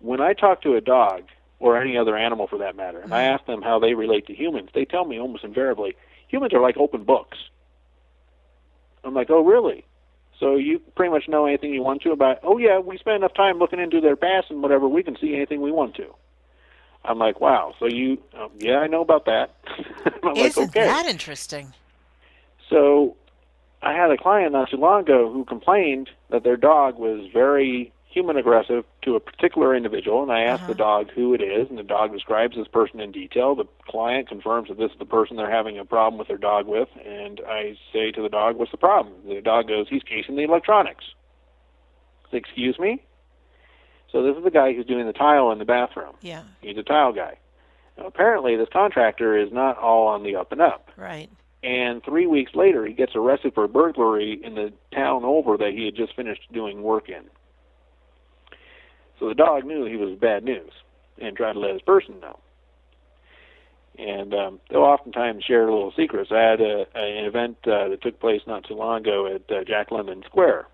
When I talk to a dog, or any other animal for that matter, and I Mhm. ask them how they relate to humans, they tell me almost invariably humans are like open books. I'm like, oh, really? So you pretty much know anything you want to about? Oh yeah, we spend enough time looking into their past and whatever. We can see anything we want to. I'm like, wow. So you, um, yeah, I know about that. I'm like, Isn't okay. that interesting? So I had a client not too long ago who complained that their dog was very human aggressive to a particular individual, and I asked Uh-huh. the dog who it is, and the dog describes this person in detail. The client confirms that this is the person they're having a problem with their dog with, and I say to the dog, "What's the problem?" The dog goes, "He's casing the electronics." Say, Excuse me. So this is the guy who's doing the tile in the bathroom. Yeah. He's a tile guy. Now, apparently, this contractor is not all on the up and up. Right. And three weeks later, he gets arrested for burglary in the town over that he had just finished doing work in. So the dog knew he was bad news and tried to let his person know. And um, they'll oftentimes share little secrets. I had a, an event uh, that took place not too long ago at uh, Jack London Square,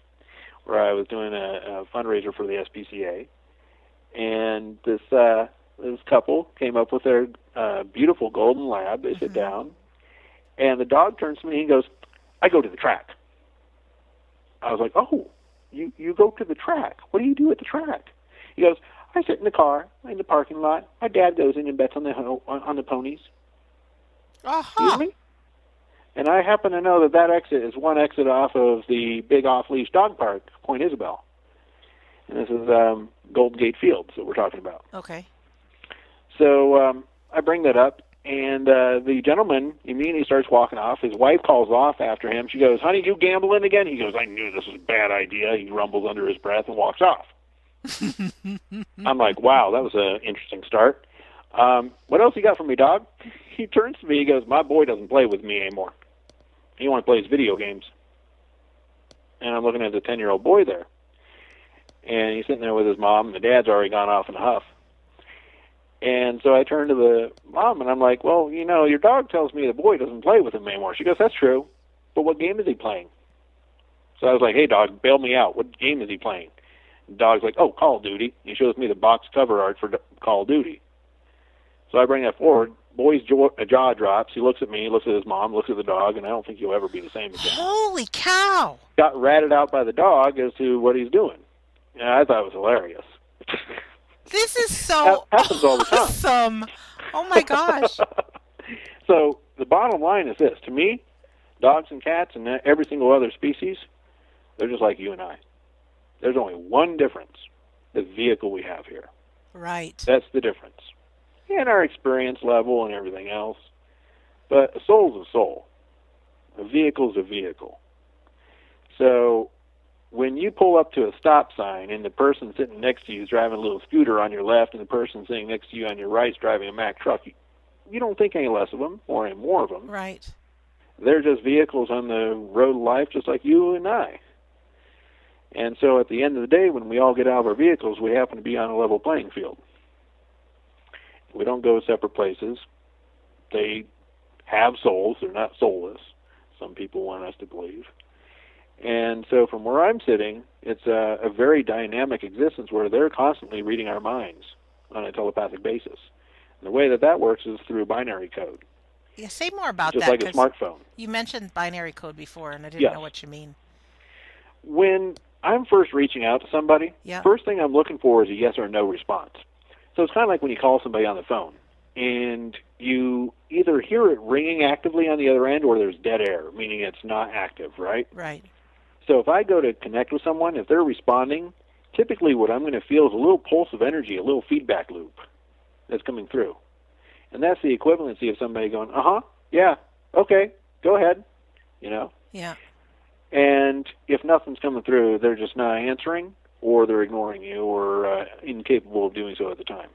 where I was doing a, a fundraiser for the SPCA, and this uh, this couple came up with their uh, beautiful golden lab. They sit down, and the dog turns to me and goes, "I go to the track." I was like, "Oh, you you go to the track? What do you do at the track?" He goes, "I sit in the car in the parking lot. My dad goes in and bets on the ho- on, the ponies." Uh-huh. Excuse me. And I happen to know that that exit is one exit off of the big off-leash dog park, Point Isabel. And this is um, Golden Gate Fields that we're talking about. Okay. So um, I bring that up, and uh, the gentleman immediately starts walking off. His wife calls off after him. She goes, "Honey, you gambling again?" He goes, "I knew this was a bad idea." He rumbles under his breath and walks off. I'm like, "Wow, that was an interesting start." Um, what else you got for me, dog? He turns to me. He goes, "My boy doesn't play with me anymore. He only plays video games." And I'm looking at the ten-year-old boy there, and he's sitting there with his mom. And the dad's already gone off in a huff. And so I turn to the mom and I'm like, well, you know, your dog tells me the boy doesn't play with him anymore. She goes, that's true. But what game is he playing? So I was like, hey, dog, bail me out. What game is he playing? The dog's like, oh, Call of Duty. He shows me the box cover art for Call of Duty. So I bring that forward. Boy's jaw, uh, jaw drops. He looks at me, looks at his mom, looks at the dog, and I don't think he'll ever be the same again. Holy cow. Got ratted out by the dog as to what he's doing. And I thought it was hilarious. This is so That happens all the time. awesome. Oh my gosh. so the bottom line is this: to me, dogs and cats and every single other species, they're just like you and I. There's only one difference: the vehicle we have here. Right. That's the difference, and our experience level and everything else. But a soul's a soul. A vehicle's a vehicle. So when you pull up to a stop sign and the person sitting next to you is driving a little scooter on your left and the person sitting next to you on your right is driving a Mack truck, you, you don't think any less of them or any more of them. Right. They're just vehicles on the road of life just like you and I. And so at the end of the day, when we all get out of our vehicles, we happen to be on a level playing field. We don't go separate places. They have souls. They're not soulless. Some people want us to believe. And so from where I'm sitting, it's a, a very dynamic existence where they're constantly reading our minds on a telepathic basis. And the way that that works is through binary code, Yeah, say more about just that. Just like a smartphone. You mentioned binary code before, and I didn't Yes. know what you mean. when I'm first reaching out to somebody, first thing I'm looking for is a yes or no response. So it's kind of like when you call somebody on the phone and you either hear it ringing actively on the other end or there's dead air, meaning it's not active, right? Right. So if I go to connect with someone, if they're responding, typically what I'm going to feel is a little pulse of energy, a little feedback loop that's coming through. And that's the equivalency of somebody going, uh huh, yeah, okay, go ahead, you know? Yeah. And if nothing's coming through, they're just not answering, or they're ignoring you, or uh, incapable of doing so at the time.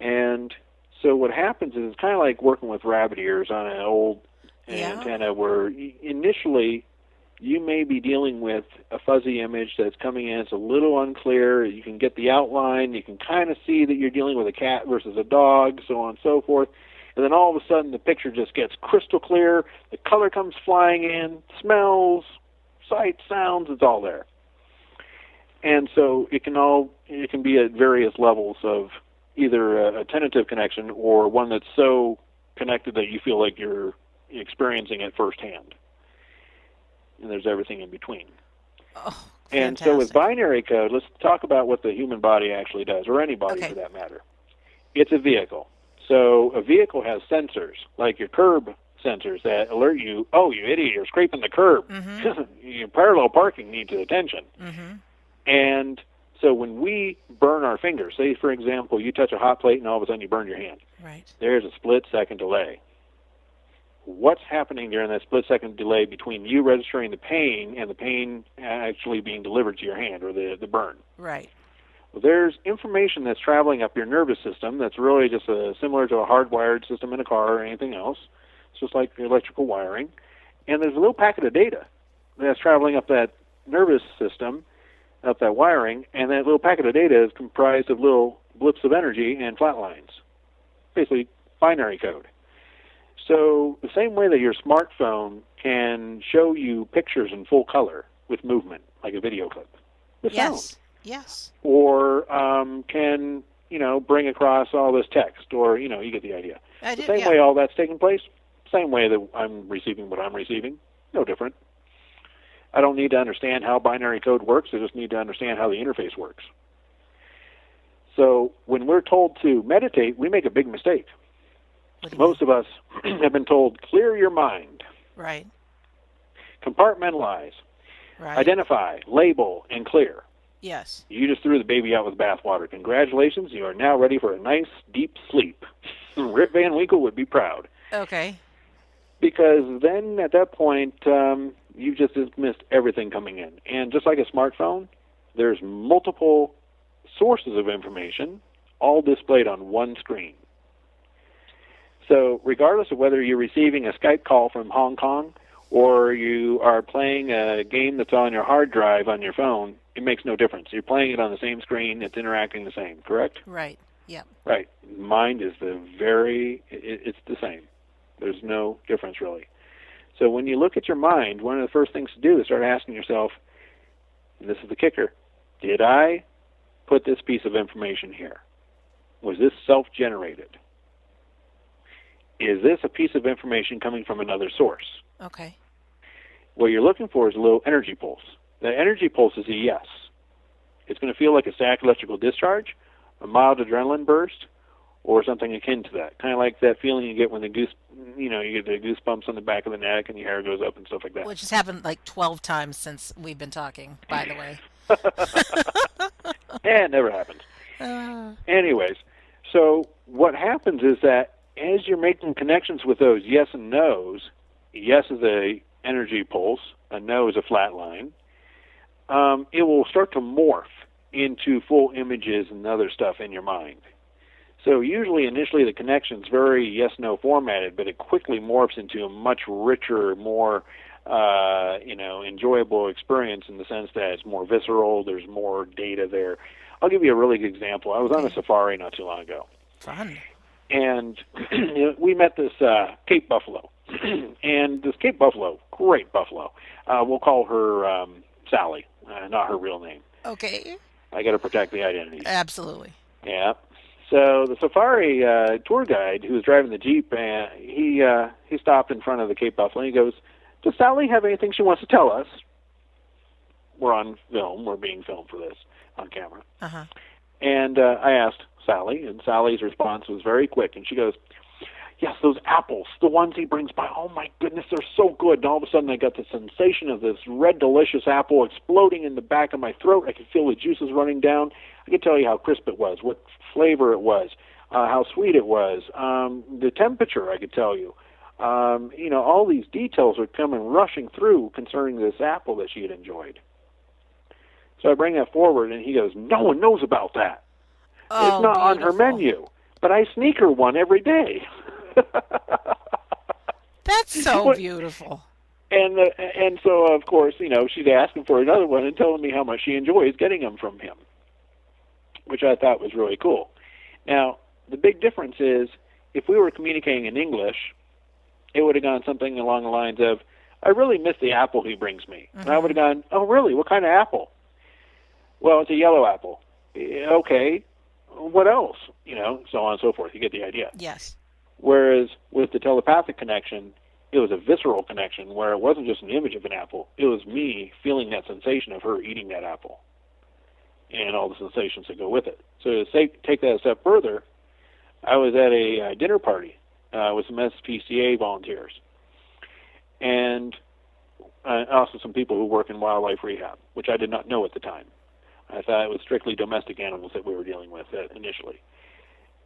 And so what happens is it's kind of like working with rabbit ears on an old Yeah. antenna, where initially you may be dealing with a fuzzy image that's coming in. It's a little unclear. You can get the outline. You can kind of see that you're dealing with a cat versus a dog, so on and so forth. And then all of a sudden, the picture just gets crystal clear. The color comes flying in, smells, sight, sounds, it's all there. And so it can all it can be at various levels of either a, a tentative connection or one that's so connected that you feel like you're experiencing it firsthand. And there's everything in between. Oh, And so with binary code, let's talk about what the human body actually does, or any body Okay. for that matter. It's a vehicle. So a vehicle has sensors, like your curb sensors that alert you, oh, you idiot, you're scraping the curb. Mm-hmm. Your parallel parking needs attention. Mm-hmm. And so when we burn our fingers, say, for example, you touch a hot plate and all of a sudden you burn your hand, Right. there's a split second delay. What's happening during that split second delay between you registering the pain and the pain actually being delivered to your hand or the, the burn? Right. There's information that's traveling up your nervous system that's really just a, similar to a hardwired system in a car or anything else. It's just like electrical wiring. And there's a little packet of data that's traveling up that nervous system, up that wiring, and that little packet of data is comprised of little blips of energy and flat lines. Basically, binary code. So, the same way that your smartphone can show you pictures in full color with movement, like a video clip, with sound Yes. Or um, can you know bring across all this text, or you know you get the idea. I The do. same yeah. way all that's taking place, same way that I'm receiving what I'm receiving, no different. I don't need to understand how binary code works. I just need to understand how the interface works. So when we're told to meditate, we make a big mistake. Most of us have been told clear your mind. Right. compartmentalize, Right. identify, label, and clear. Yes. You just threw the baby out with the bathwater. Congratulations, you are now ready for a nice, deep sleep. Rip Van Winkle would be proud. Okay. Because then at that point, um, you've just missed everything coming in. And just like a smartphone, there's multiple sources of information all displayed on one screen. So, regardless of whether you're receiving a Skype call from Hong Kong or you are playing a game that's on your hard drive on your phone, it makes no difference. You're playing it on the same screen, it's interacting the same, correct? Right. Yep. Right. Mind is the very, it, it's the same. There's no difference really. So when you look at your mind, one of the first things to do is start asking yourself, and this is the kicker, did I put this piece of information here? Was this self generated? Is this a piece of information coming from another source? Okay. What you're looking for is a little energy pulse. The energy pulse is a yes. It's going to feel like a static electrical discharge, a mild adrenaline burst, or something akin to that. Kind of like that feeling you get when the goose, you know, you get the goosebumps on the back of the neck and your hair goes up and stuff like that. Which has happened like 12 times since we've been talking, by the way. Eh, it never happens. Uh, Anyways, so what happens is that as you're making connections with those yes and no's, yes is a energy pulse, a no is a flat line, um, it will start to morph into full images and other stuff in your mind. So usually initially the connection's very yes no formatted, but it quickly morphs into a much richer, more uh, you know, enjoyable experience in the sense that it's more visceral, there's more data there. I'll give you a really good example. I was on a safari not too long ago fun. and we met this uh, Cape Buffalo, and this Cape Buffalo, great buffalo. Uh, we'll call her um, Sally, uh, not her real name. Okay. I got to protect the identity. Absolutely. Yeah. So the safari uh, tour guide who was driving the jeep, uh, he uh, he stopped in front of the Cape Buffalo. and He goes, "Does Sally have anything she wants to tell us?" We're on film. We're being filmed for this on camera. Uh huh. And uh, I asked Sally, and Sally's response was very quick, and she goes, "Yes, those apples, the ones he brings by. Oh my goodness, they're so good!" And all of a sudden, I got the sensation of this red, delicious apple exploding in the back of my throat. I could feel the juices running down. I could tell you how crisp it was, what flavor it was, uh, how sweet it was, um, the temperature. I could tell you. Um, you know, all these details are coming rushing through concerning this apple that she had enjoyed. So I bring that forward, and he goes, "No one knows about that." Oh, it's not on her menu, but I sneak her one every day. That's so beautiful. and uh, and so of course you know she's asking for another one and telling me how much she enjoys getting them from him, which I thought was really cool. Now the big difference is if we were communicating in English, it would have gone something along the lines of, "I really miss the apple he brings me," and I would have gone, "Oh really? What kind of apple?" Well, it's a yellow apple. "Eh, Okay, what else? You know, so on and so forth. You get the idea. Yes. Whereas with the telepathic connection, it was a visceral connection where it wasn't just an image of an apple. It was me feeling that sensation of her eating that apple and all the sensations that go with it. So to say, take that a step further, I was at a uh, dinner party uh, with some SPCA volunteers. and uh, also some people who work in wildlife rehab, which I did not know at the time. I thought it was strictly domestic animals that we were dealing with uh, initially.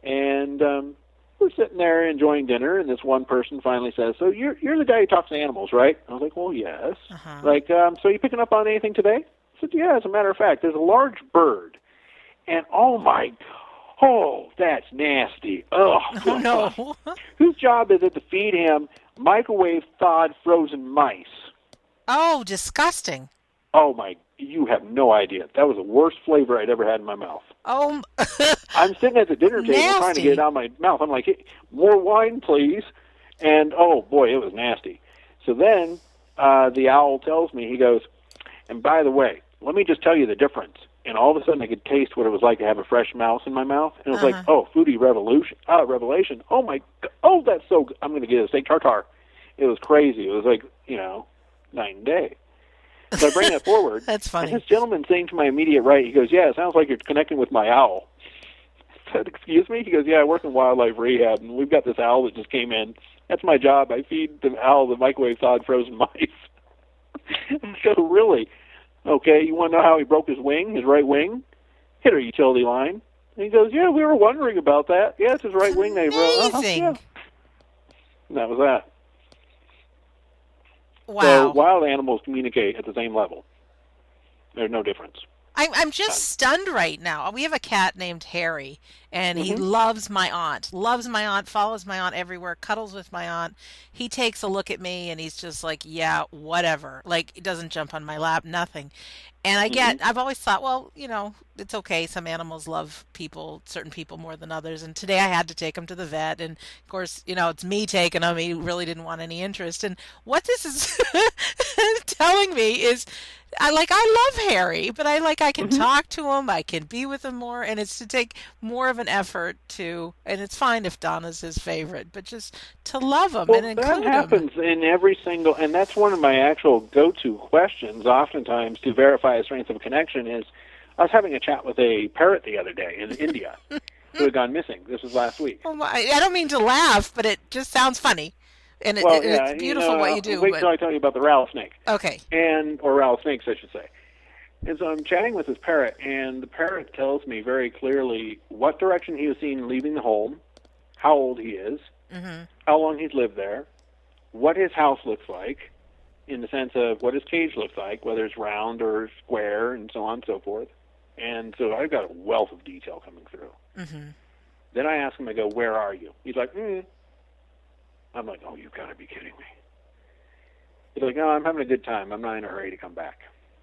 And um, we're sitting there enjoying dinner, and this one person finally says, "So you're you're the guy who talks to animals, right?" I was like, "Well, yes." Uh-huh. Like, um, so you picking up on anything today? I said, "Yeah." As a matter of fact, there's a large bird, and oh my, oh, that's nasty. Oh, Oh no. Whose job is it to feed him microwave thawed frozen mice? Oh, disgusting. Oh my, you have no idea. That was the worst flavor I'd ever had in my mouth. Oh, I'm sitting at the dinner table trying to get it out of my mouth. I'm like, hey, more wine, please. And oh boy, it was nasty. So then uh, the owl tells me, he goes, and by the way, let me just tell you the difference. And all of a sudden, I could taste what it was like to have a fresh mouse in my mouth, and it was like, oh, foodie revolution, uh, revelation. Oh my, oh, that's so. Good. I'm going to get a steak tartare. It was crazy. It was like, you know, night and day. So I bring that forward. That's funny. And this gentleman saying to my immediate right, he goes, "Yeah, it sounds like you're connecting with my owl." I said, "Excuse me?" He goes, "Yeah, I work in wildlife rehab, and we've got this owl that just came in. That's my job. I feed the owl the microwave thawed frozen mice." so really, okay, you want to know how he broke his wing, his right wing? Hit a utility line. And he goes, "Yeah, we were wondering about that. Yeah, it's his right wing they broke." Uh-huh, yeah. And that was that. Wow. So wild animals communicate at the same level. There's no difference. I'm I'm just stunned right now. We have a cat named Harry, and he mm-hmm. loves my aunt. Loves my aunt. Follows my aunt everywhere. Cuddles with my aunt. He takes a look at me, and he's just like, "Yeah, whatever." Like he doesn't jump on my lap, nothing. And I get. Mm-hmm. I've always thought, well, you know, it's okay. Some animals love people, certain people more than others. And today I had to take him to the vet, and of course, you know, it's me taking him. He really didn't want any interest. And what this is telling me is I like I love Harry, but I like I can mm-hmm. talk to him, I can be with him more, and it's to take more of an effort to. And it's fine if Donna's his favorite, but just to love him Well, and include him. That happens in every single, and that's one of my actual go-to questions. Oftentimes, to verify a strength of connection, is I was having a chat with a parrot the other day in India who had gone missing. This was last week. My, I don't mean to laugh, but it just sounds funny, and it, Well, it- yeah, it's beautiful know, what you do. Wait but till I tell you about the rattlesnake. okay, and or rattlesnakes, I should say. And so I'm chatting with this parrot, and the parrot tells me very clearly what direction he was seen leaving the home, how old he is, hmm how long he's lived there, what his house looks like, in the sense of what his cage looks like, whether it's round or square, and so on and so forth. And so I've got a wealth of detail coming through. hmm Then I ask him, I go, "Where are you?" He's like, "Hmm." I'm like, "Oh, you've got to be kidding me." He's like, "No, I'm having a good time. I'm not in a hurry to come back.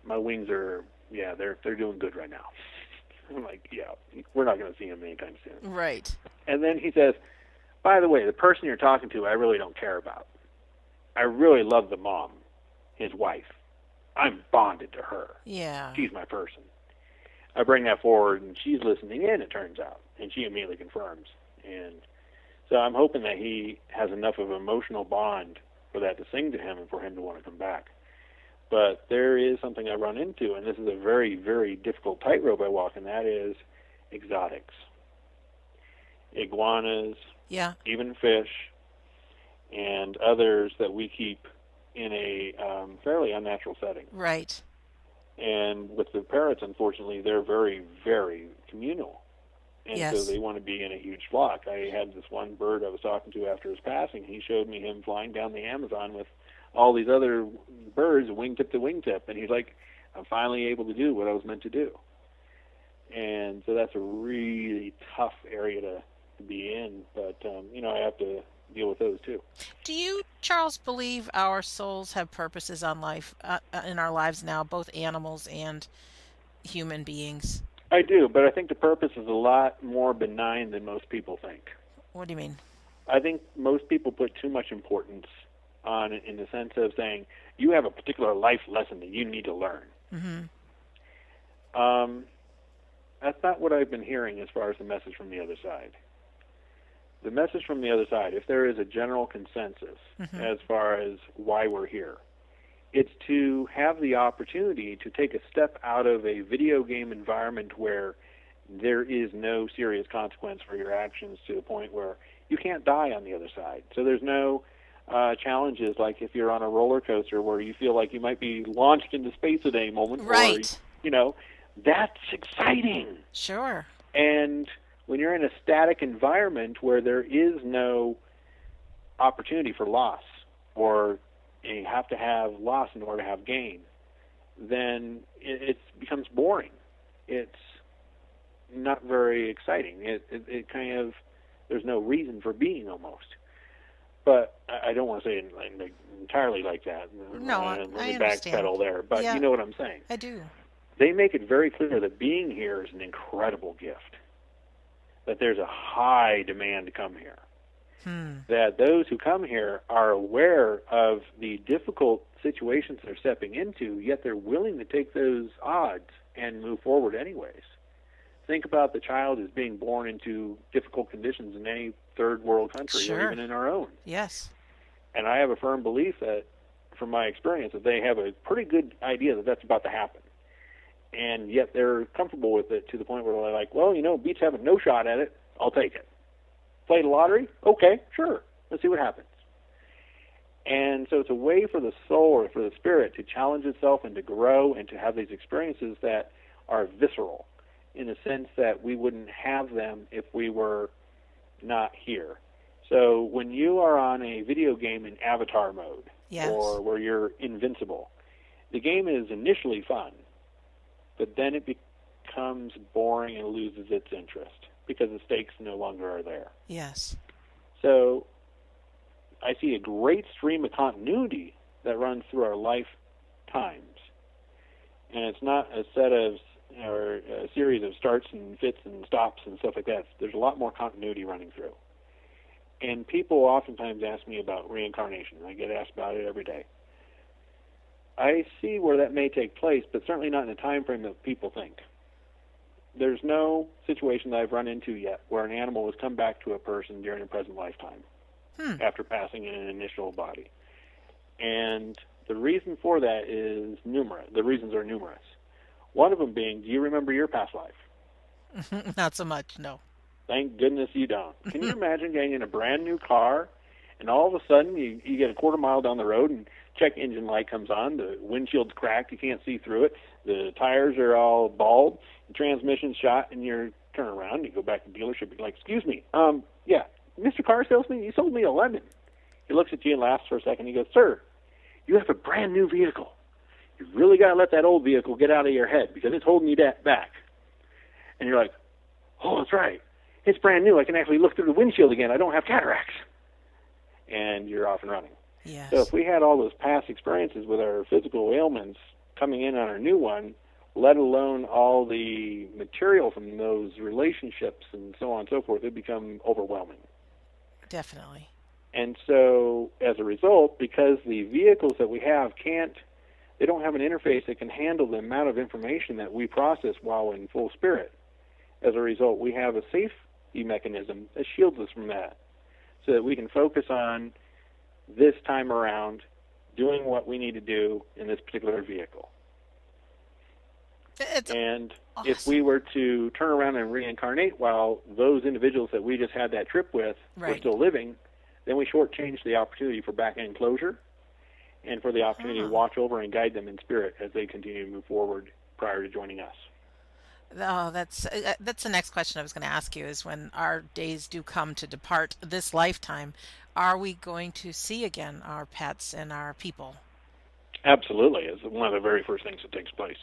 My wings are, yeah, they're they're doing good right now." I'm like, "Yeah, we're not going to see him anytime soon." right. And then he says, "By the way, the person you're talking to, I really don't care about. I really love the mom, his wife. I'm bonded to her." Yeah. she's my person. I bring that forward, and she's listening in. It turns out, and she immediately confirms. And so I'm hoping that he has enough of an emotional bond for that to sing to him, and for him to want to come back. But there is something I run into, and this is a very, very difficult tightrope I walk, and that is exotics, iguanas, Yeah. even fish, and others that we keep in a um, fairly unnatural setting. Right. And with the parrots, unfortunately, they're very, very communal. And so they want to be in a huge flock. I had this one bird I was talking to after his passing. He showed me him flying down the Amazon with all these other birds, wingtip to wingtip. And he's like, I'm finally able to do what I was meant to do. And so that's a really tough area to, to be in. But, um, you know, I have to deal with those too. Do you, Charles, believe our souls have purposes on life uh, uh, in our lives now, both animals and human beings? I do, but I think the purpose is a lot more benign than most people think. What do you mean? I think most people put too much importance on in the sense of saying you have a particular life lesson that you need to learn. hmm Um, that's not what I've been hearing as far as the message from the other side. The message from the other side, if there is a general consensus Mhm. as far as why we're here, it's to have the opportunity to take a step out of a video game environment where there is no serious consequence for your actions to the point where you can't die on the other side. So there's no uh, challenges, like if you're on a roller coaster where you feel like you might be launched into space at any moment. Right. Or, you know, that's exciting. Sure. And when you're in a static environment where there is no opportunity for loss, or you have to have loss in order to have gain, then it, it becomes boring. It's not very exciting. It, it, it kind of there's no reason for being almost. But I I don't want to say it like, entirely like that. No, I- let I me understand. backpedal there. But Yeah. you know what I'm saying. I do. They make it very clear that being here is an incredible gift. That there's a high demand to come here. Hmm. That those who come here are aware of the difficult situations they're stepping into, yet they're willing to take those odds and move forward anyways. Think about the child as being born into difficult conditions in any third world country Sure. or even in our own. Yes. And I have a firm belief that, from my experience, that they have a pretty good idea that that's about to happen. And yet they're comfortable with it to the point where they're like, well, you know, Beats have a no shot at it. I'll take it. Play the lottery? Okay, sure. Let's see what happens. And so it's a way for the soul or for the spirit to challenge itself and to grow and to have these experiences that are visceral in the sense that we wouldn't have them if we were not here. So when you are on a video game in avatar mode Yes. or where you're invincible, the game is initially fun, but then it becomes boring and loses its interest because the stakes no longer are there. Yes. So I see a great stream of continuity that runs through our lifetimes. And it's not a set of or a series of starts and fits and stops and stuff like that. There's a lot more continuity running through. And people oftentimes ask me about reincarnation. I get asked about it every day. I see where that may take place, but certainly not in the time frame that people think. There's no situation that I've run into yet where an animal has come back to a person during a present lifetime Hmm. after passing in an initial body. And the reason for that is numerous. The reasons are numerous. One of them being, do you remember your past life? Not so much. No. Thank goodness you don't. Can you imagine getting in a brand new car and all of a sudden you, you get a quarter mile down the road and check engine light comes on, the windshield's cracked, you can't see through it, the tires are all bald, the transmission's shot, and you're turn around and you go back to the dealership and you're like, Excuse me, um, yeah, Mr. Car Salesman, you sold me a lemon. He looks at you and laughs for a second. He goes, Sir, you have a brand new vehicle. You really got to let that old vehicle get out of your head because it's holding you back. And you're like, Oh, that's right. It's brand new. I can actually look through the windshield again. I don't have cataracts. And you're off and running. Yes. So if we had all those past experiences with our physical ailments coming in on our new one, let alone all the material from those relationships and so on and so forth, it'd become overwhelming. Definitely. And so as a result, because the vehicles that we have can't they don't have an interface that can handle the amount of information that we process while in full spirit. As a result, we have a safety mechanism that shields us from that. So that we can focus on this time around doing what we need to do in this particular vehicle. It's And if we were to turn around and reincarnate while those individuals that we just had that trip with were still living, then we shortchange the opportunity for back end closure and for the opportunity Ah. to watch over and guide them in spirit as they continue to move forward prior to joining us. Oh, that's uh, that's the next question I was going to ask you is when our days do come to depart this lifetime, are we going to see again our pets and our people? Absolutely, it's one of the very first things that takes place.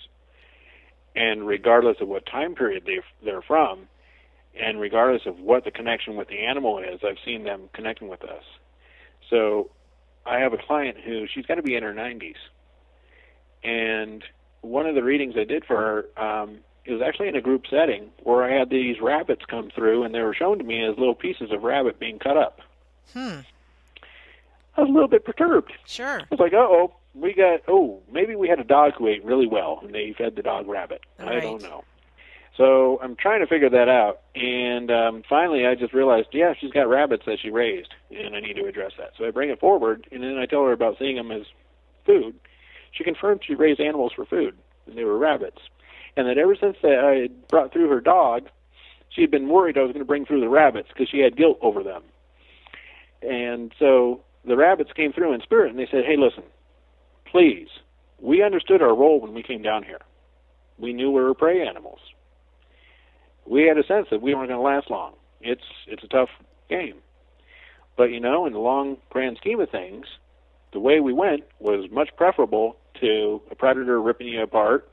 And regardless of what time period they they're from, and regardless of what the connection with the animal is, I've seen them connecting with us. So, I have a client who she's got to be in her 90s, and one of the readings I did for her, um, it was actually in a group setting where I had these rabbits come through, and they were shown to me as little pieces of rabbit being cut up. Hmm. I was a little bit perturbed. Sure. I was like, uh oh, we got, oh, maybe we had a dog who ate really well and they fed the dog rabbit. I don't know. So I'm trying to figure that out. And um, finally, I just realized, yeah, she's got rabbits that she raised, and I need to address that. So I bring it forward, and then I tell her about seeing them as food. She confirmed she raised animals for food, and they were rabbits. And that ever since that I had brought through her dog, she had been worried I was going to bring through the rabbits because she had guilt over them. And so the rabbits came through in spirit and they said, "Hey, listen, please, we understood our role when we came down here. We knew we were prey animals. We had a sense that we weren't going to last long. It's it's a tough game, but you know, in the long grand scheme of things, the way we went was much preferable to a predator ripping you apart,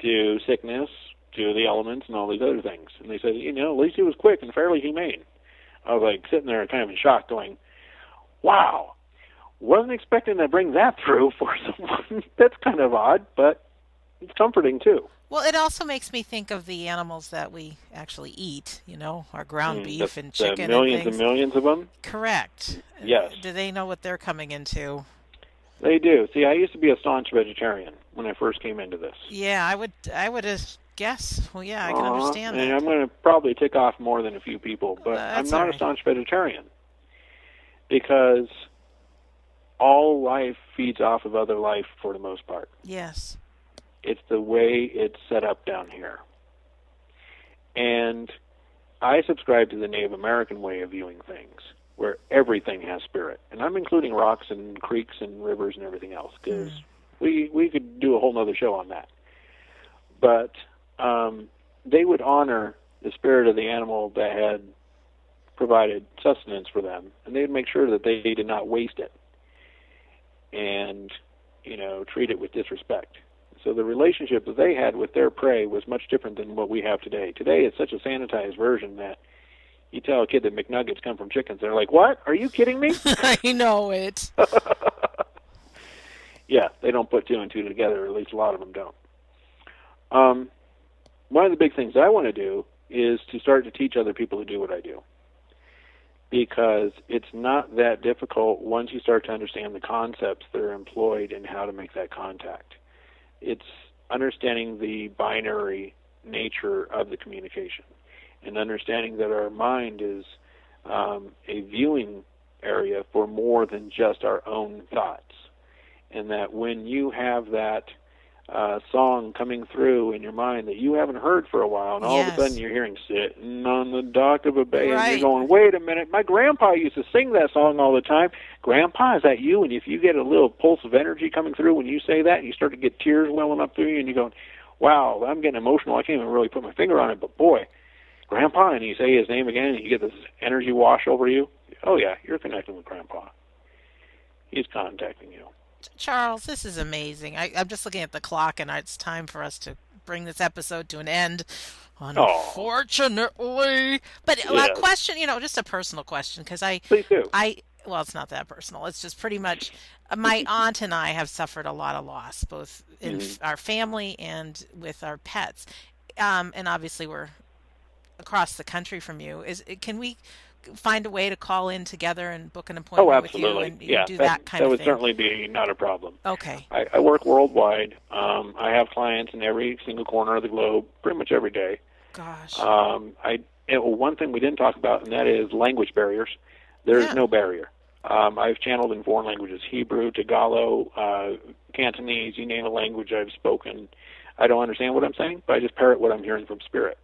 to sickness, to the elements, and all these other things. And they said, you know, at least he was quick and fairly humane. I was like sitting there kind of in shock, going, "Wow, wasn't expecting to bring that through for someone. That's kind of odd, but it's comforting too." Well, it also makes me think of the animals that we actually eat. You know, our ground Mm, beef the- and the chicken millions and and millions of them. Correct. Yes. Do they know what they're coming into? They do. See, I used to be a staunch vegetarian when I first came into this. Yeah, I would. I would uh, guess. Well, yeah, I can Uh-huh. understand and that. I'm going to probably tick off more than a few people, but Uh, I'm not all a staunch vegetarian because all life feeds off of other life for the most part. Yes. It's the way it's set up down here. And I subscribe to the Native American way of viewing things, where everything has spirit, and I'm including rocks and creeks and rivers and everything else, because we we could do a whole nother show on that. But um, they would honor the spirit of the animal that had provided sustenance for them, and they'd make sure that they did not waste it, and you know treat it with disrespect. So the relationship that they had with their prey was much different than what we have today. Today it's such a sanitized version that you tell a kid that McNuggets come from chickens, they're like, "What? Are you kidding me?" I know it. yeah, they don't put two and two together. or At least a lot of them don't. Um, one of the big things I want to do is to start to teach other people to do what I do, because it's not that difficult once you start to understand the concepts that are employed and how to make that contact. It's understanding the binary nature of the communication, and understanding that our mind is um, a viewing area for more than just our own thoughts. And that when you have that uh, song coming through in your mind that you haven't heard for a while, and all of a sudden you're hearing "Sitting on the Dock of a Bay," and you're going, "Wait a minute! My grandpa used to sing that song all the time." Grandpa, is that you? And if you get a little pulse of energy coming through when you say that, and you start to get tears welling up through you, and you're going, "Wow, I'm getting emotional. I can't even really put my finger on it, but boy." Grandpa, and you say his name again, and you get this energy wash over you. Oh yeah, you're connecting with Grandpa. He's contacting you. Charles, this is amazing. I, I'm just looking at the clock, and it's time for us to bring this episode to an end. Unfortunately, but a question, you know, just a personal question, because I, Please do. I, well, it's not that personal. It's just pretty much my aunt and I have suffered a lot of loss, both in f our family and with our pets, um, and obviously we're across the country from you. Is can we find a way to call in together and book an appointment Oh, with you absolutely. and yeah, do that, that kind that of thing? That would certainly be not a problem. Okay. I, I work worldwide. Um, I have clients in every single corner of the globe, pretty much every day. Gosh. Um, I and one thing we didn't talk about, and that is language barriers. There is Yeah. no barrier. Um, I've channeled in foreign languages: Hebrew, Tagalog, uh, Cantonese. You name a language, I've spoken. I don't understand what I'm saying, but I just parrot what I'm hearing from spirit.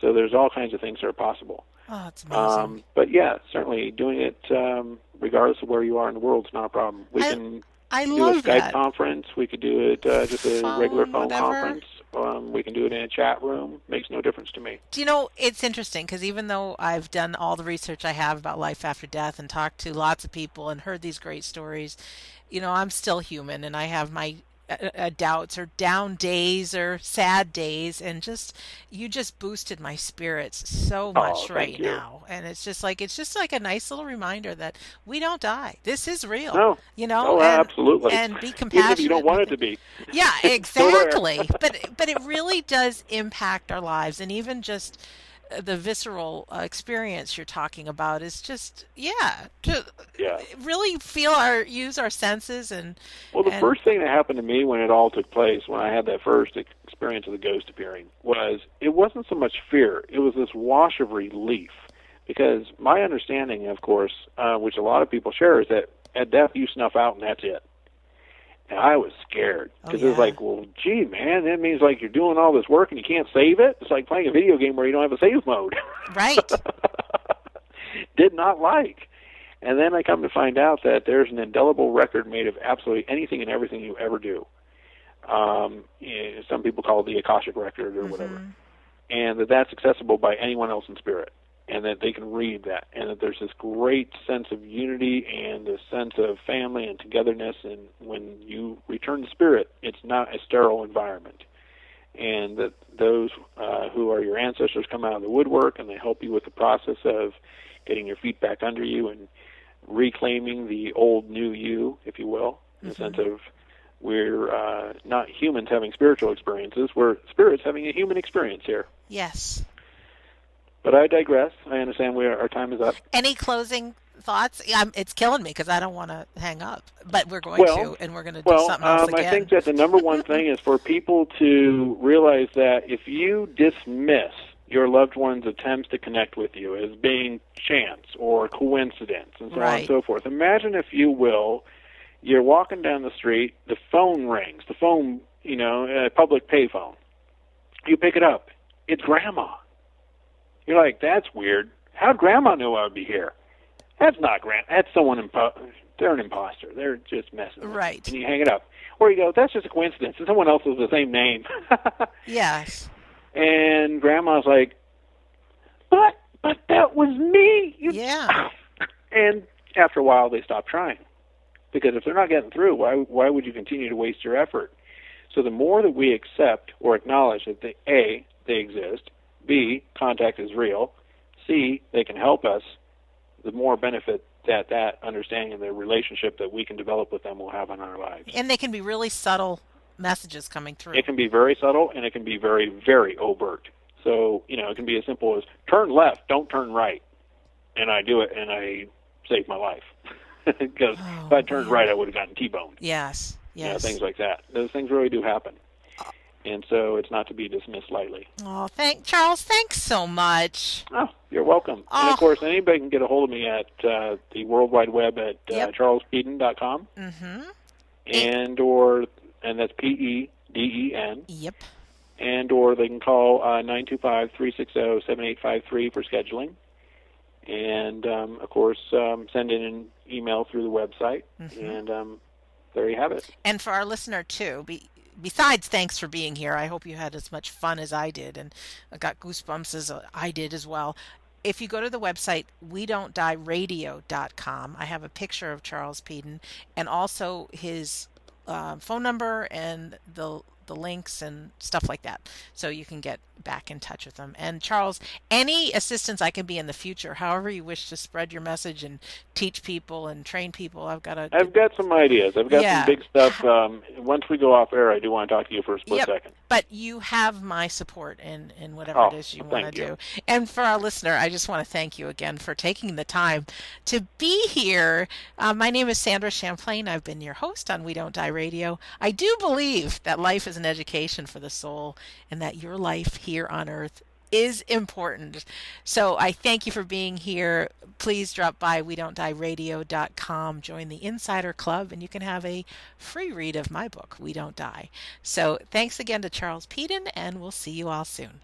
So there's all kinds of things that are possible. Oh, it's amazing. Um, but yeah, certainly doing it um, regardless of where you are in the world is not a problem. We I can I do a Skype that. conference. We could do it uh, just a Phone, regular phone whatever. conference. Um, we can do it in a chat room. Makes no difference to me. Do you know, it's interesting because even though I've done all the research I have about life after death and talked to lots of people and heard these great stories, you know, I'm still human and I have my uh, uh, doubts or down days or sad days and just you just boosted my spirits so much Oh, right you. now and it's just like it's just like a nice little reminder that we don't die this is real No. you know Oh, and, absolutely. and be Even compassionate if you don't want it to be. yeah, exactly. but but it really does impact our lives, and even just uh, the visceral uh, experience you're talking about is just yeah to Yeah. really feel our use our senses and Well, the and- first thing that happened to me when it all took place, when I had that first experience of the ghost appearing, was it wasn't so much fear; it was this wash of relief. Because my understanding, of course, uh, which a lot of people share, is that at death you snuff out and that's it. And I was scared Oh, because yeah. it's like, well, gee, man, that means like you're doing all this work and you can't save it. It's like playing a video game where you don't have a save mode. right did not like. And then I come to find out that there's an indelible record made of absolutely anything and everything you ever do. Um, some people call it the Akashic record or whatever, and that that's accessible by anyone else in spirit, and that they can read that, and that there's this great sense of unity and a sense of family and togetherness. And when you return to spirit, it's not a sterile environment and that those uh, who are your ancestors come out of the woodwork and they help you with the process of getting your feet back under you and reclaiming the old new you, if you will, in the sense of we're uh, not humans having spiritual experiences, we're spirits having a human experience here. Yes. But I digress. I understand we are, our time is up. Any closing thoughts? Yeah, I'm, it's killing me because I don't want to hang up, but we're going Well, to, and we're going to do Well, something else um, again. I think that the number one thing is for people to realize that if you dismiss your loved one's attempts to connect with you as being chance or coincidence and so on and so forth, imagine if you will, you're walking down the street, the phone rings, the phone, you know, a public payphone. You pick it up. It's grandma. You're like, that's weird. How'd grandma know I would be here? That's not grand. That's someone impo- They're an imposter. They're just messing. with me." Right. And you hang it up. Or you go, that's just a coincidence. And someone else has the same name. yes. and grandma's like, but, but that was me. You Yeah. and after a while, they stop trying because if they're not getting through, why why would you continue to waste your effort? So the more that we accept or acknowledge that they, a they exist, b contact is real, c they can help us, the more benefit that that understanding of the relationship that we can develop with them will have on our lives. And they can be really subtle messages coming through. It can be very subtle and it can be very very overt. So you know it can be as simple as turn left, don't turn right, and I do it and I save my life because Oh, if I turned man. right, I would have gotten T-boned. yes. You know, Yes. things like that. Those things really do happen, and so it's not to be dismissed lightly. oh, thank Charles. Thanks so much. Oh, you're welcome. And Oh. of course, anybody can get a hold of me at uh, the World Wide Web at uh, Yep. charlespeden.com Mm-hmm. and or and that's P E D E N Yep. and or they can call uh, 925-360-7853 for scheduling. And um, of course, um, send in an email through the website, Mm-hmm. and um, there you have it. And for our listener too, be, besides thanks for being here, I hope you had as much fun as I did, and I got goosebumps as I did as well. If you go to the website we don't die radio.com, I have a picture of Charles Peden and also his uh, phone number and the the links and stuff like that, so you can get back in touch with them. And Charles, any assistance I can be in the future, however you wish to spread your message and teach people and train people, I've got a I've got some ideas. I've got Yeah. some big stuff. Um, once we go off air, I do want to talk to you for a split Yep. second. But you have my support in, in whatever Oh, it is you well, want to you. do. And for our listener, I just want to thank you again for taking the time to be here. Uh, my name is Sandra Champlain. I've been your host on We Don't Die Radio. I do believe that life is an education for the soul and that your life here on earth is important. So I thank you for being here. Please drop by we don't die radio.com, join the Insider Club, and you can have a free read of my book, We Don't Die. So thanks again to Charles Peden, and we'll see you all soon.